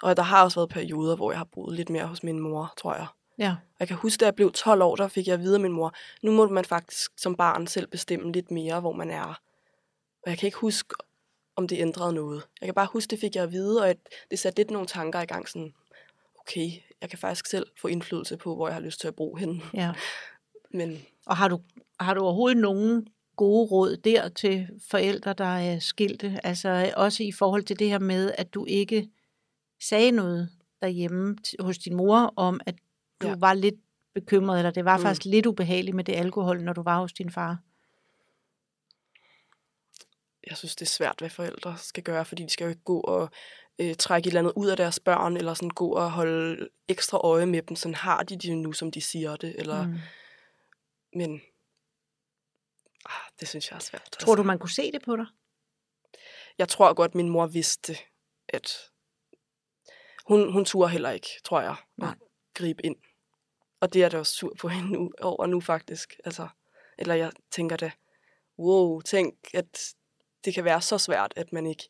Og der har også været perioder, hvor jeg har boet lidt mere hos min mor, tror jeg. ja, Og Jeg kan huske, da jeg blev 12 år, der fik jeg at vide af min mor, nu må man faktisk som barn selv bestemme lidt mere, hvor man er. Og jeg kan ikke huske, om det ændrede noget. Jeg kan bare huske, det fik jeg at vide, og at det satte lidt nogle tanker i gang, sådan, okay, jeg kan faktisk selv få indflydelse på, hvor jeg har lyst til at bo henne. ja. Men Og har du, har du overhovedet nogen gode råd der til forældre, der er skilte? Altså også i forhold til det her med, at du ikke sagde noget derhjemme hos din mor om, at du ja. Var lidt bekymret, eller det var mm. Faktisk lidt ubehageligt med det alkohol, når du var hos din far. jeg synes, det er svært, hvad forældre skal gøre, fordi de skal jo ikke gå og øh, trække et eller andet ud af deres børn, eller sådan gå og holde ekstra øje med dem. Sådan har de det nu, som de siger det. Eller. Mm. Men ah, det synes jeg er svært. Tror du, man kunne se det på dig? Jeg tror godt, min mor vidste, at... hun, hun turde heller ikke, tror jeg, Nej. at gribe ind. Og det er det også sur på hende nu, over nu faktisk. Altså, eller jeg tænker da, wow, tænk, at det kan være så svært, at man ikke,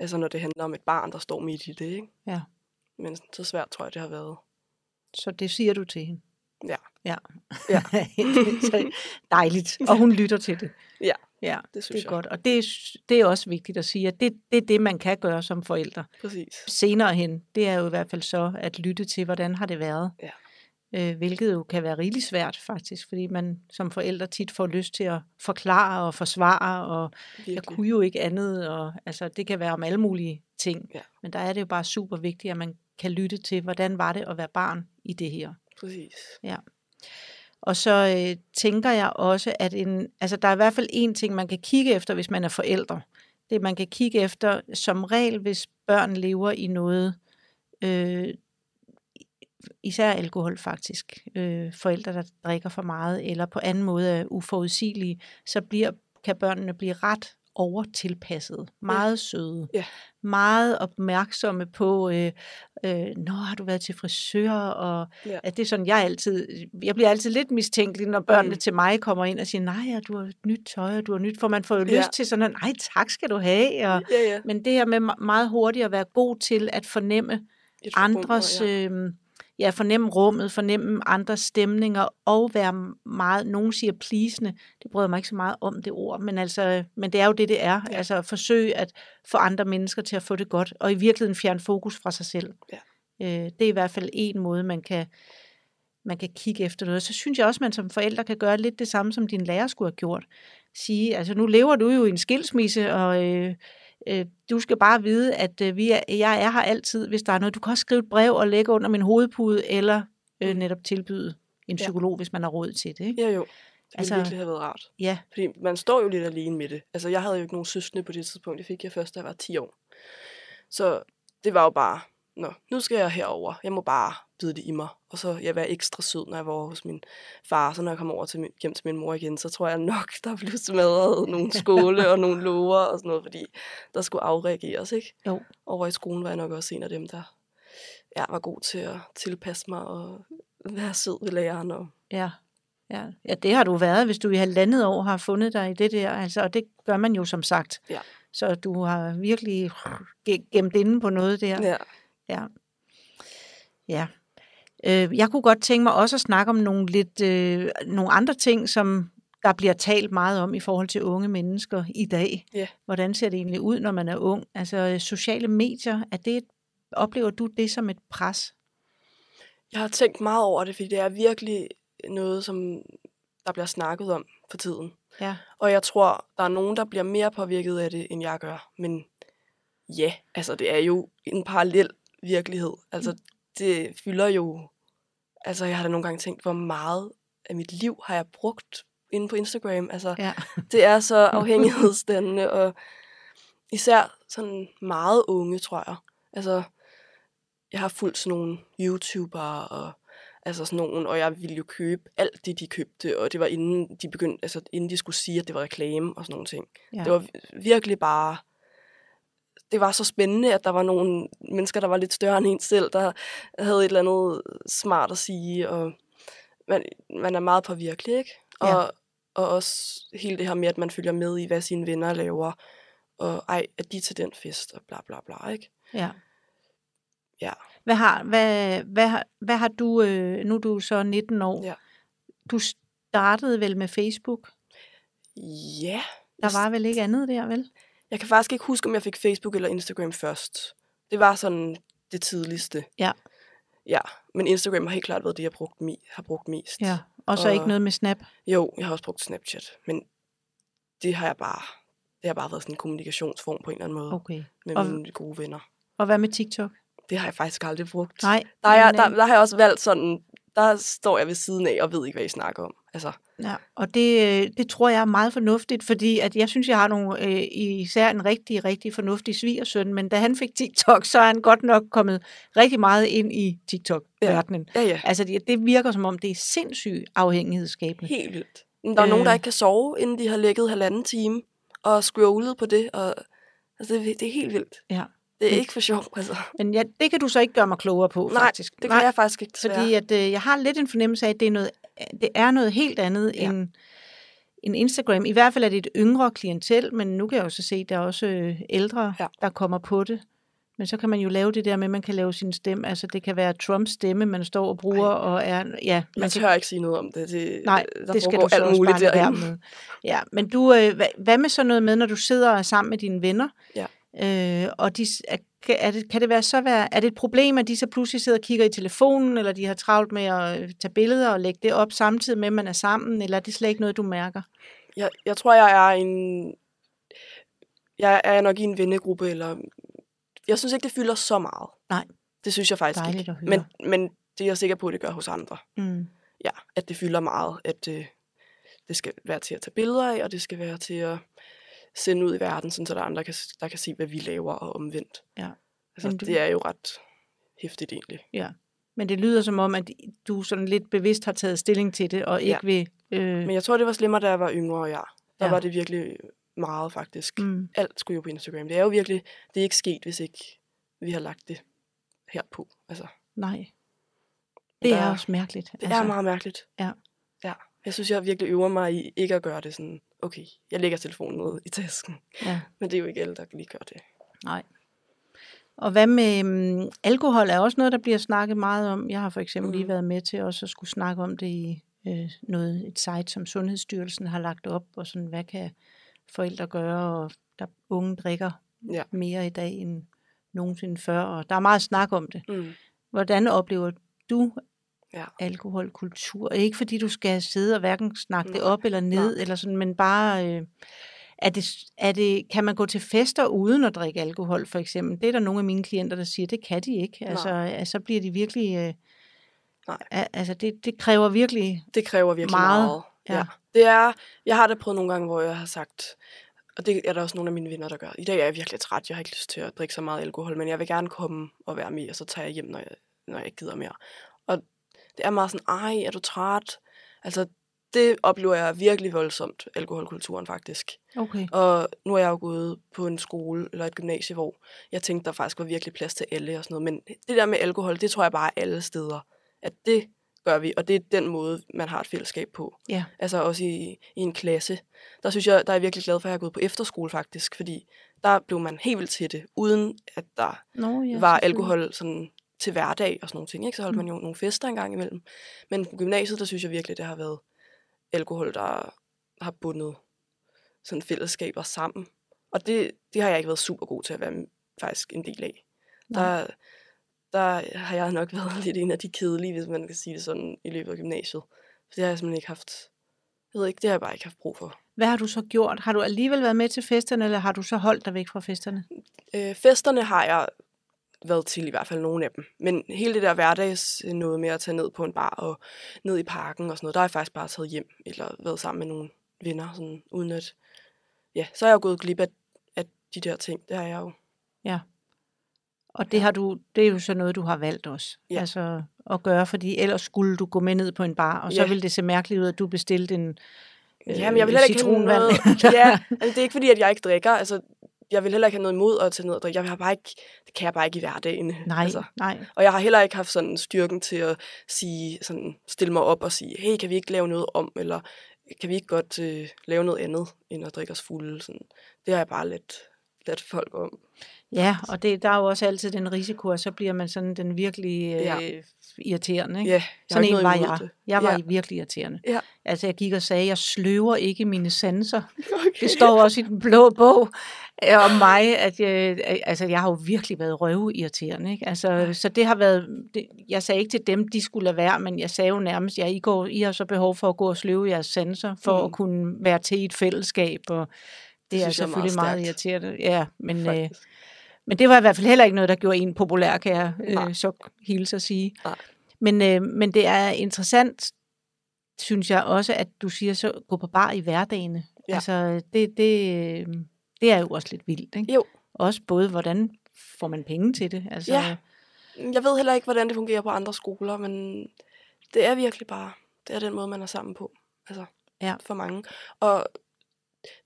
altså når det handler om et barn, der står midt i det, ikke? Ja. Men så svært tror jeg, det har været. Så det siger du til hende? Ja. Ja. Ja. Dejligt. Og hun lytter til det. Ja, Ja, det synes det er jeg. godt. Og det, er- det er også vigtigt at sige, at det, det er det, man kan gøre som forældre. Præcis. Senere hen, det er jo i hvert fald så at lytte til, hvordan har det været. Ja. Øh, hvilket jo kan være rigtig svært faktisk, fordi man som forældre tit får lyst til at forklare og forsvare, og jeg Virkelig. kunne jo ikke andet, og altså, det kan være om alle mulige ting. Ja. Men der er det jo bare super vigtigt, at man kan lytte til, hvordan var det at være barn i det her. Præcis. Og så øh, tænker jeg også, at en, altså, der er i hvert fald en ting, man kan kigge efter, hvis man er forældre. Det man kan kigge efter, som regel, hvis børn lever i noget, øh, især alkohol faktisk, øh, forældre, der drikker for meget, eller på anden måde er uforudsigelige, så bliver, kan børnene blive ret overtilpasset, meget ja. søde, Ja. meget opmærksomme på, øh, øh, når har du været til frisør, og Ja. at det er sådan, jeg altid, jeg bliver altid lidt mistænkelig, når børnene Mm. mm. til mig kommer ind og siger, nej, ja, du har nyt tøj, og du har nyt, for man får jo Ja. lyst til sådan, nej, tak skal du have, og, Ja, ja. men det her med me- meget hurtigt at være god til at fornemme andres, og ja. øh, ja, fornemme rummet, fornemme andres stemninger, og være meget, nogen siger plisende, det bryder mig ikke så meget om det ord, men, altså, men det er jo det, det er. Ja. Altså at forsøge at få andre mennesker til at få det godt, og i virkeligheden fjerne fokus fra sig selv. Ja. Øh, det er i hvert fald en måde, man kan, man kan kigge efter noget. Så synes jeg også, man som forældre kan gøre lidt det samme, som din lærer skulle have gjort. Sige, altså nu lever du jo i en skilsmisse, og øh, øh, du skal bare vide, at øh, vi er, jeg er her altid, hvis der er noget. Du kan også skrive et brev og lægge under min hovedpude, eller øh, Mm. netop tilbyde en Ja. psykolog, hvis man har råd til det. Ikke? Ja, jo. Det ville Altså- virkelig have været rart. Ja, Fordi man står jo lidt alene med det. Altså, jeg havde jo ikke nogen søskende på det tidspunkt. Det fik jeg først, da jeg var 10 år. Så det var jo bare, Nå, nu skal jeg herover. Jeg må bare bide det i mig. Og så jeg være ekstra sød, når jeg var hos min far. Så når jeg kom over til min, hjem til min mor igen, så tror jeg nok, der blev smadret nogle skåle og nogle lover og sådan noget, fordi der skulle afreageres, ikke? Jo. Over i skolen var jeg nok også en af dem, der ja, var god til at tilpasse mig og være sød ved læreren. Og, ja. Ja, ja, det har du været, hvis du i halvandet år har fundet dig i det der. Altså, og det gør man jo som sagt. Ja. Så du har virkelig ge- gemt inde på noget der. ja. Ja. ja. Øh, jeg kunne godt tænke mig også at snakke om nogle lidt øh, nogle andre ting, som der bliver talt meget om i forhold til unge mennesker i dag. Ja. Hvordan ser det egentlig ud, når man er ung? Altså øh, sociale medier, er det et, oplever du det som et pres? Jeg har tænkt meget over det, fordi det er virkelig noget, som der bliver snakket om for tiden. Ja. Og jeg tror, der er nogen, der bliver mere påvirket af det, end jeg gør. Men ja, altså det er jo en parallel virkelighed. Altså det fylder jo... Altså jeg har da nogle gange tænkt, hvor meget af mit liv har jeg brugt inde på Instagram. Altså Ja. det er så afhængighedsdannende, og især sådan meget unge, tror jeg. Altså, jeg har fulgt sådan nogle YouTubere, og altså sådan nogle, og jeg ville jo købe alt det, de købte, og det var inden de begyndte, altså inden de skulle sige, at det var reklame og sådan nogle ting. ja. Det var vi- virkelig bare, det var så spændende, at der var nogle mennesker, der var lidt større end en selv, der havde et eller andet smart at sige, og man, man er meget påvirkelig, ikke? Og, Ja. og også hele det her med, at man følger med i, hvad sine venner laver, og ej, er de til den fest, og bla bla bla, ikke? Ja. Ja. Hvad har, hvad, hvad, hvad har du, øh, nu er du så 19 år, Ja. du startede vel med Facebook? Ja. Der var vel ikke andet der, vel? Jeg kan faktisk ikke huske, om jeg fik Facebook eller Instagram først. Det var sådan det tidligste. Ja. Ja, men Instagram har helt klart været det, jeg brugt mi- har brugt mest. Ja. Og så Og- ikke noget med Snap? Jo, jeg har også brugt Snapchat, men det har jeg bare, det har bare været sådan en kommunikationsform på en eller anden måde Okay. med Og- mine gode venner. Og hvad med TikTok? Det har jeg faktisk aldrig brugt. Nej. Der, er der, øh, der har jeg også valgt sådan, der står jeg ved siden af og ved ikke, hvad I snakker om. Altså, Ja, og det, øh, det tror jeg er meget fornuftigt, fordi at jeg synes, jeg har nogle, øh, især en rigtig, rigtig fornuftig svigersøn, men da han fik TikTok, så er han godt nok kommet rigtig meget ind i TikTok-verdenen. ja, ja, Altså det, det virker som om, det er sindssygt afhængighedsskabende. helt vildt. Der er øh. nogen, der ikke kan sove, inden de har lægget halvanden time og scrollet på det. Og, altså, det, det er helt vildt. Ja. Det er ikke for sjov, altså. Men ja, det kan du så ikke gøre mig klogere på, Nej, faktisk. Det kan jeg faktisk ikke desværre. Fordi at, øh, jeg har lidt en fornemmelse af, at det er noget, det er noget helt andet Ja. end, end Instagram. I hvert fald er det et yngre klientel, men nu kan jeg jo så se, at der er også øh, ældre, Ja. der kommer på det. Men så kan man jo lave det der med, at man kan lave sin stemme. Altså det kan være Trumps stemme, man står og bruger, Ej. og er... Ja, man jeg kan, tør ikke sige noget om det. det nej, der det skal du så alt også muligt bare med. Ja, men du, øh, hvad, hvad med sådan noget med, når du sidder er sammen med dine venner? Ja. Øh, og de, er, kan- er det, kan det være så være, er det et problem, at de så pludselig sidder og kigger i telefonen, eller de har travlt med at øh, tage billeder og lægge det op samtidig med, at man er sammen, eller er det slet ikke noget, du mærker? Jeg, jeg tror, jeg er en... Jeg er nok i en vennegruppe, eller... Jeg synes ikke, det fylder så meget. Nej. Det synes jeg faktisk Dejligt ikke. Men, men det er jeg sikker på, at det gør hos andre. Mm. Ja, at det fylder meget. At det, det skal være til at tage billeder af, og det skal være til at sende ud i verden, sådan, så der er andre, kan, der kan se, hvad vi laver, og omvendt. Ja. Altså, du- det er jo ret hæftigt egentlig. Men det lyder som om, at du sådan lidt bevidst har taget stilling til det, og ikke Ja. vil... Øh, Men jeg tror, det var slemmere, da jeg var yngre, og jeg. Der Ja. var det virkelig meget, faktisk. mm, alt skulle jo på Instagram. Det er jo virkelig, det er ikke sket, hvis ikke vi har lagt det her på. Altså, nej. Det er Der- også mærkeligt. det altså. er meget mærkeligt. Ja. ja. Jeg synes, jeg virkelig øver mig i ikke at gøre det sådan, okay, jeg lægger telefonen ned i tasken. Ja. Men det er jo ikke alle, der lige gør det. Nej. Og hvad med um, alkohol er også noget, der bliver snakket meget om. Jeg har for eksempel lige Mhm. været med til også at skulle snakke om det i øh, noget, et site, som Sundhedsstyrelsen har lagt op, og sådan, hvad kan forældre gøre, og der unge drikker Ja. mere i dag end nogensinde før, og der er meget snak om det. Mm. Hvordan oplever du Ja. alkoholkultur? Ikke fordi du skal sidde og hverken snakke det Nej, op eller ned, nej. eller sådan, men bare... Øh, er det, er det, kan man gå til fester uden at drikke alkohol, for eksempel? Det er der nogle af mine klienter, der siger, det kan de ikke. Altså, altså så bliver de virkelig... Øh, Nej. al- altså, det, det kræver virkelig... Det kræver virkelig Meget, meget. ja. Det er, jeg har da prøvet nogle gange, hvor jeg har sagt, og det er der også nogle af mine venner, der gør. I dag er jeg virkelig træt, jeg har ikke lyst til at drikke så meget alkohol, men jeg vil gerne komme og være med, og så tager jeg hjem, når jeg, når jeg ikke gider mere. Og det er meget sådan, ej, er du træt? Altså, det oplever jeg virkelig voldsomt, alkoholkulturen faktisk. Okay. Og nu er jeg jo gået på en skole eller et gymnasie, hvor jeg tænkte, der faktisk var virkelig plads til alle og sådan noget. Men det der med alkohol, det tror jeg bare alle steder. At det gør vi, og det er den måde, man har et fællesskab på. Ja. Altså også i, i en klasse. Der synes jeg, der er jeg virkelig glad for, at jeg er gået på efterskole faktisk, fordi der blev man helt vildt til det, uden at der Nå, ja, var alkohol sådan til hverdag og sådan nogle ting. Ikke? Så holdt Mm. man jo nogle fester en gang imellem. Men på gymnasiet, der synes jeg virkelig, det har været alkohol, der har bundet sådan fællesskaber sammen. Og det, det har jeg ikke været super god til at være faktisk en del af. Der, der har jeg nok været lidt en af de kedelige, hvis man kan sige det sådan, i løbet af gymnasiet. For det har jeg simpelthen ikke haft, jeg ved ikke, det har jeg bare ikke haft brug for. Hvad har du så gjort? Har du alligevel været med til festerne, eller har du så holdt dig væk fra festerne? Øh, festerne har jeg været til, i hvert fald nogle af dem. Men hele det der hverdags øh, noget med at tage ned på en bar og ned i parken og sådan noget, der har jeg faktisk bare taget hjem, eller været sammen med nogle venner, sådan, uden at... Ja, så er jeg jo gået glip af, af de der ting. Det har jeg jo. Ja. Og det, har du, det er jo så noget, du har valgt også. Ja. Altså at gøre, fordi ellers skulle du gå med ned på en bar, og så Ja. ville det se mærkeligt ud, at du bestilte en øh, Jamen, jeg vil heller ikke have noget... ja, altså, det er ikke fordi, at jeg ikke drikker. Altså, jeg vil heller ikke have noget imod at tage ned og drikke. Jeg har bare ikke, det kan jeg bare ikke i hverdagen. Nej, Altså. nej. Og jeg har heller ikke haft sådan styrken til at sige, sådan, stille mig op og sige, hey, kan vi ikke lave noget om, eller kan vi ikke godt øh, lave noget andet, end at drikke os fulde? Sådan. Det har jeg bare let, let folk om. Ja, og det, der er jo også altid den risiko, at så bliver man sådan den virkelig øh, Ja. irriterende. Ikke? Ja, Sådan en var jeg. det. Jeg var Ja. virkelig irriterende. Ja. Altså, jeg gik og sagde, jeg sløver ikke mine sanser. Okay. Det står også i den blå bog øh, om mig, at jeg, altså, jeg har jo virkelig været røveirriterende. Ikke? Altså, så det har været, det, jeg sagde ikke til dem, de skulle lade være, men jeg sagde jo nærmest, ja, I, går, I har så behov for at gå og sløve jeres sanser, for Mm. at kunne være til et fællesskab, og det, er er selvfølgelig meget, stærkt. irriterende. Ja, men, øh, Faktisk. men det var i hvert fald heller ikke noget, der gjorde en populær, kan jeg øh, så hilse at sige. Nej. Men, øh, men det er interessant, synes jeg også, at du siger så, gå på bar i hverdagene. Ja. Altså, det, det, øh, det er jo også lidt vildt, ikke? Jo. Også både, hvordan får man penge til det? Altså, Ja. Jeg ved heller ikke, hvordan det fungerer på andre skoler, men det er virkelig bare, det er den måde, man er sammen på. Altså, Ja. for mange. Og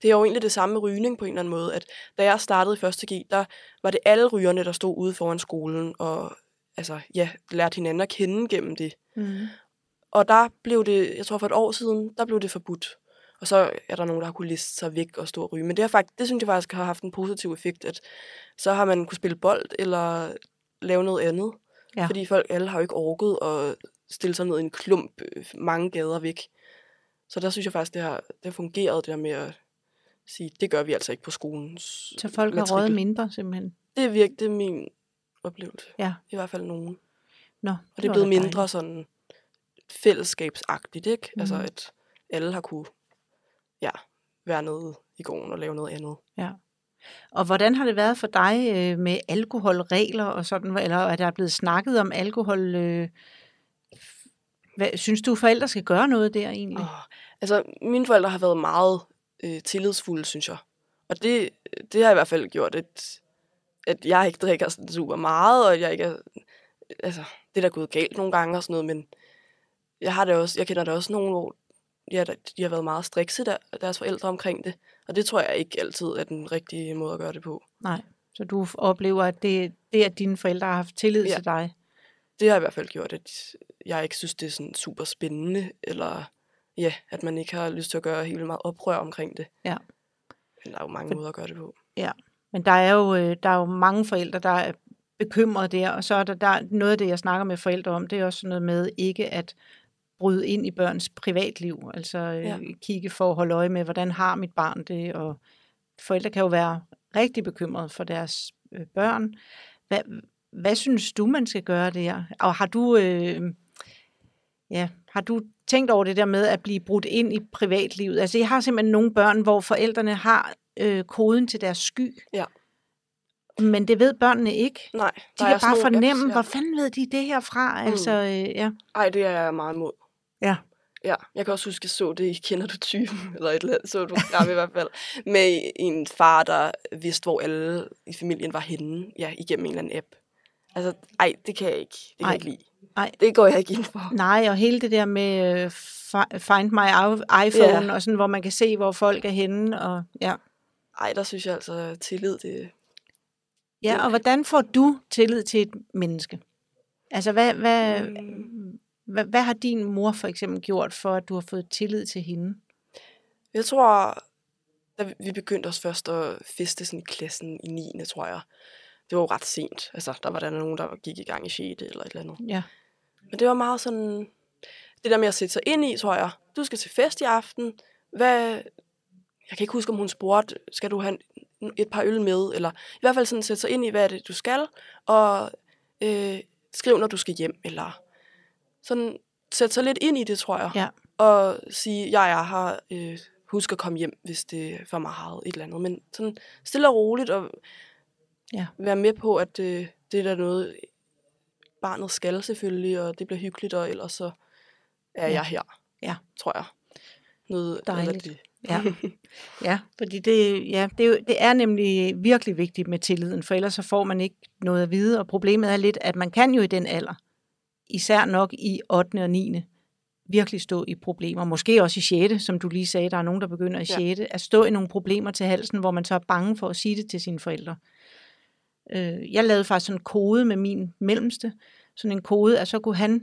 det er jo egentlig det samme med rygning på en eller anden måde, at da jeg startede i første G, der var det alle rygerne, der stod ude foran skolen, og altså, ja, lærte hinanden at kende gennem det. Mm. Og der blev det, jeg tror for et år siden, der blev det forbudt. Og så er der nogen, der har kunne liste sig væk og stå og ryge. Men det, har faktisk, det synes jeg faktisk har haft en positiv effekt, at så har man kunne spille bold eller lave noget andet. Ja. Ja. Fordi folk alle har jo ikke orket at stille sig ned i en klump øh, mange gader væk. Så der synes jeg faktisk, det har, det har fungeret, det der med at sige, det gør vi altså ikke på skolens Så folk har røget mindre, simpelthen. Det er virkelig det er min oplevelse. Ja. I hvert fald nogen. Nå, Og det er blevet mindre sådan fællesskabsagtigt, ikke? Mm. Altså, Mhm. at alle har kunne ja, være nede i gården og lave noget andet. Ja. Og hvordan har det været for dig øh, med alkoholregler og sådan, eller er der blevet snakket om alkohol? Øh, hvad, synes du, forældre skal gøre noget der egentlig? Oh, altså, mine forældre har været meget øh, tillidsfulde, synes jeg. Og det, det har i hvert fald gjort, at, at jeg ikke drikker sådan super meget, og jeg ikke er, altså, det er da gået galt nogle gange og sådan noget, men jeg, har det også, jeg kender der også nogen, hvor ja, de har været meget strikse, der, deres forældre omkring det. Og det tror jeg ikke altid er den rigtige måde at gøre det på. Nej. Så du oplever, at det, det at dine forældre har haft tillid Ja. til dig? Det har i hvert fald gjort, at jeg ikke synes, det er sådan super spændende, eller ja, at man ikke har lyst til at gøre helt meget oprør omkring det. Ja. Men der er jo mange For- måder at gøre det på. Men der er jo, øh, der er jo mange forældre, der er bekymrede der, og så er der, der noget af det, jeg snakker med forældre om, det er også noget med ikke at bryde ind i børns privatliv, altså øh, Ja. kigge for at holde øje med, hvordan har mit barn det, og forældre kan jo være rigtig bekymrede for deres øh, børn. Hvad, hvad synes du, man skal gøre der? Og har du, øh, ja, har du tænkt over det der med at blive brudt ind i privatlivet? Altså, jeg har simpelthen nogle børn, hvor forældrene har øh, koden til deres sky. Ja. Men det ved børnene ikke. Nej, De kan bare fornemme, apps, hvor fanden ved de det her fra? Mm. Altså, øh, ja. Ej, det er jeg meget imod. Ja. Ja, jeg kan også huske, jeg så det i Kender du typen, eller et eller andet, så et program i hvert fald, med en far, der vidste, hvor alle i familien var henne, ja, igennem en eller anden app. Altså, ej, det kan jeg ikke. Det kan Ej. jeg ikke lide. Ej. Det går jeg ikke ind for. Nej, og hele det der med fi- Find My iPhone, Ja. og sådan, hvor man kan se, hvor folk er henne. Og, ja. Ej, der synes jeg altså, tillid, det, ja, Det- og hvordan får du tillid til et menneske? Altså, hvad, hvad, Mm. hvad, hvad har din mor for eksempel gjort, for at du har fået tillid til hende? Jeg tror, da vi- vi begyndte os først at feste sådan i klassen i 9. tror jeg. Det var jo ret sent. Altså, der var der nogen, der gik i gang i 6. eller et eller andet. Ja. Men det var meget sådan... Det der med at sætte sig ind i, tror jeg. Du skal til fest i aften. Hvad... Jeg kan ikke huske, om hun spurgte, skal du have et par øl med? Eller i hvert fald sådan sætte sig ind i, hvad er det, du skal. Og øh, skriv, når du skal hjem. Eller sådan sætte sig lidt ind i det, tror jeg. Ja. Og sige, jeg er her. Øh, husk at komme hjem, hvis det er for meget et eller andet. Men sådan stille og roligt og Ja. være med på, at øh, det er der noget, barnet skal selvfølgelig, og det bliver hyggeligt, og ellers så er Ja. jeg her. Ja. Tror jeg. Noget Dejligt. det. Ja, ja fordi det, ja, det, er det er nemlig virkelig vigtigt med tilliden, for ellers så får man ikke noget at vide, og problemet er lidt, at man kan jo i den alder, især nok i 8. og 9. virkelig stå i problemer. Måske også i 6., som du lige sagde, der er nogen, der begynder i Ja. 6. at stå i nogle problemer til halsen, hvor man så er bange for at sige det til sine forældre. Øh, jeg lavede faktisk sådan en kode med min mellemste, sådan en kode, at så kunne han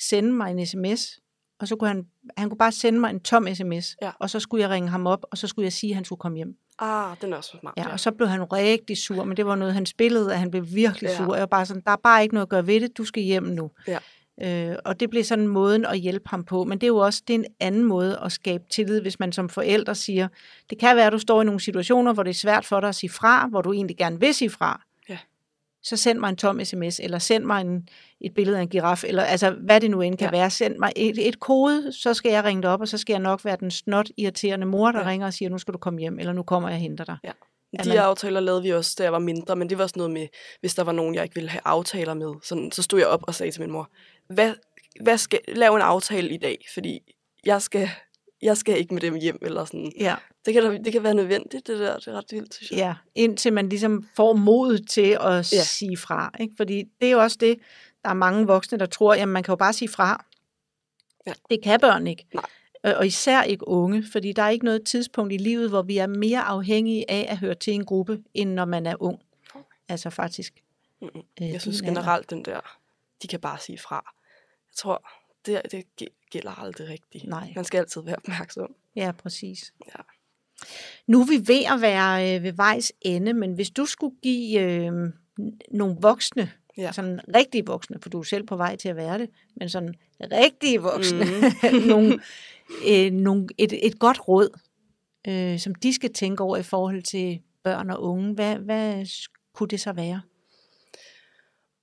sende mig en sms, og så kunne han, han kunne bare sende mig en tom sms, Ja. og så skulle jeg ringe ham op, og så skulle jeg sige, at han skulle komme hjem. Ah, den er også smart. Ja, og så blev han rigtig sur, men det var noget, han spillede, at han blev virkelig Ja. sur. Jeg var bare sådan, der er bare ikke noget at gøre ved det, du skal hjem nu. Ja. Øh, og det blev sådan måden at hjælpe ham på. Men det er jo også det er en anden måde at skabe tillid, hvis man som forældre siger, det kan være, at du står i nogle situationer, hvor det er svært for dig at sige fra, hvor du egentlig gerne vil sige fra. Ja. Så send mig en tom sms, eller send mig en, et billede af en giraf, eller altså hvad det nu end kan Ja. være. Send mig et, et kode, så skal jeg ringe dig op, og så skal jeg nok være den snot irriterende mor, der Ja. ringer og siger, nu skal du komme hjem, eller nu kommer jeg og henter dig. Ja. De man- aftaler lavede vi også, da jeg var mindre, men det var sådan noget med, hvis der var nogen, jeg ikke ville have aftaler med, sådan, så stod jeg op og sagde til min mor, hvad, hvad skal, lav en aftale i dag, fordi jeg skal, jeg skal ikke med dem hjem, eller sådan. Ja. Det kan, det kan være nødvendigt, det der, det er ret vildt, synes jeg. Ja, indtil man ligesom får mod til at ja. Sige fra. Ikke? Fordi det er jo også det, der er mange voksne, der tror, at man kan jo bare sige fra. Ja. Det kan børn ikke. Nej. Øh, og især ikke unge, fordi der er ikke noget tidspunkt i livet, hvor vi er mere afhængige af at høre til en gruppe, end når man er ung. Altså faktisk. Mm-mm. Jeg synes generelt, den der, de kan bare sige fra. Jeg tror, det, det gælder aldrig rigtigt. Nej. Man skal altid være opmærksom. Ja, præcis. Ja. Nu er vi ved at være øh, ved vejs ende, men hvis du skulle give øh, nogle voksne, Ja. sådan rigtige voksne, for du er selv på vej til at være det, men sådan rigtige voksne, mm. nogle, øh, nogle, et, et godt råd, øh, som de skal tænke over i forhold til børn og unge, hvad, hvad kunne det så være?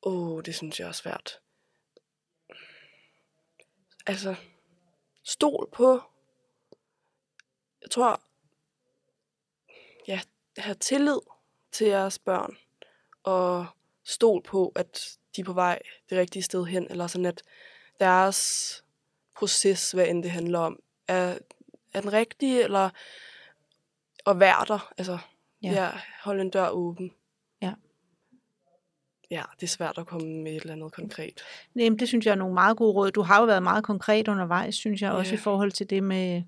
Åh, oh, det synes jeg er svært. Altså, stol på, jeg tror, ja, have tillid til jeres børn, og stol på, at de er på vej det rigtige sted hen, eller sådan at deres proces, hvad end det handler om, er, er den rigtige, eller at være der, altså, Ja. ja. holde en dør åben. Ja. Ja, det er svært at komme med et eller andet konkret. Jamen, det synes jeg er nogle meget gode råd. Du har jo været meget konkret undervejs, synes jeg, også Ja. i forhold til det med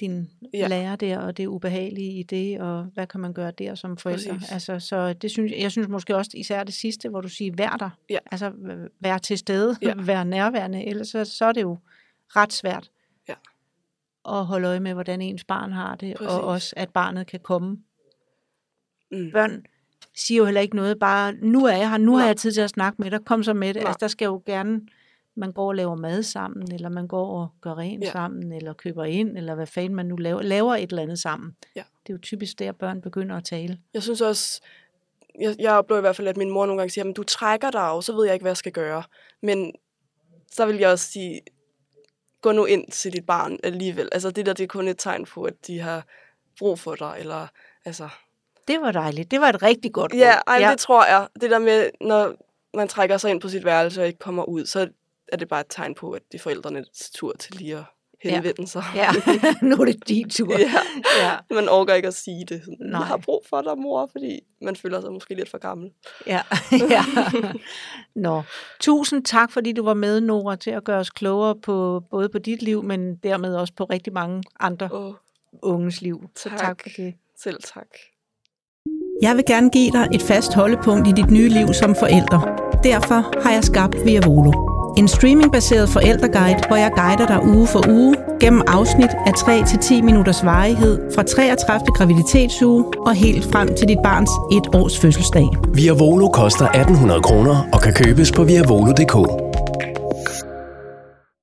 din ja. Ja. lærer der, og det ubehagelige i det, og hvad kan man gøre der som forældre. Præcis. Altså, så det synes, jeg synes måske også især det sidste, hvor du siger, vær der. Ja. Altså, vær til stede, Ja. vær nærværende, ellers så, så er det jo ret svært Ja. at holde øje med, hvordan ens barn har det, Præcis. og også, at barnet kan komme. Mm. Børn siger jo heller ikke noget, bare, nu er jeg her, nu har Nej. jeg tid til at snakke med dig, kom så med det. Nej. Altså, der skal jo gerne, man går og laver mad sammen, eller man går og gør rent Ja. sammen, eller køber ind, eller hvad fanden man nu laver, laver et eller andet sammen. Ja. Det er jo typisk der, børn begynder at tale. Jeg synes også, jeg, jeg oplever i hvert fald, at min mor nogle gange siger, men du trækker dig af, så ved jeg ikke, hvad jeg skal gøre. Men så vil jeg også sige, gå nu ind til dit barn alligevel. Altså det der, det er kun et tegn på, at de har brug for dig, eller altså... Det var dejligt. Det var et rigtig godt råd. Ja, ej, ja. det tror jeg. Det der med, når man trækker sig ind på sit værelse og ikke kommer ud, så er det bare et tegn på, at det er forældrenes tur til lige at henvende sig. ja. nu er det din tur. ja. ja. Man overgår ikke at sige det. Sådan, Nej. Jeg har brug for dig, mor, fordi man føler sig måske lidt for gammel. Ja. ja. Nå. Tusind tak, fordi du var med, Nora, til at gøre os klogere på både på dit liv, men dermed også på rigtig mange andre Åh, unges liv. Så Tak. tak for det. selv tak. Jeg vil gerne give dig et fast holdepunkt i dit nye liv som forælder. Derfor har jeg skabt Via Volo. En streamingbaseret forældreguide, hvor jeg guider dig uge for uge gennem afsnit af 3-10 minutters varighed fra 33. graviditetsuge og helt frem til dit barns et års fødselsdag. Via Volo koster 1800 kroner og kan købes på viavolo.dk.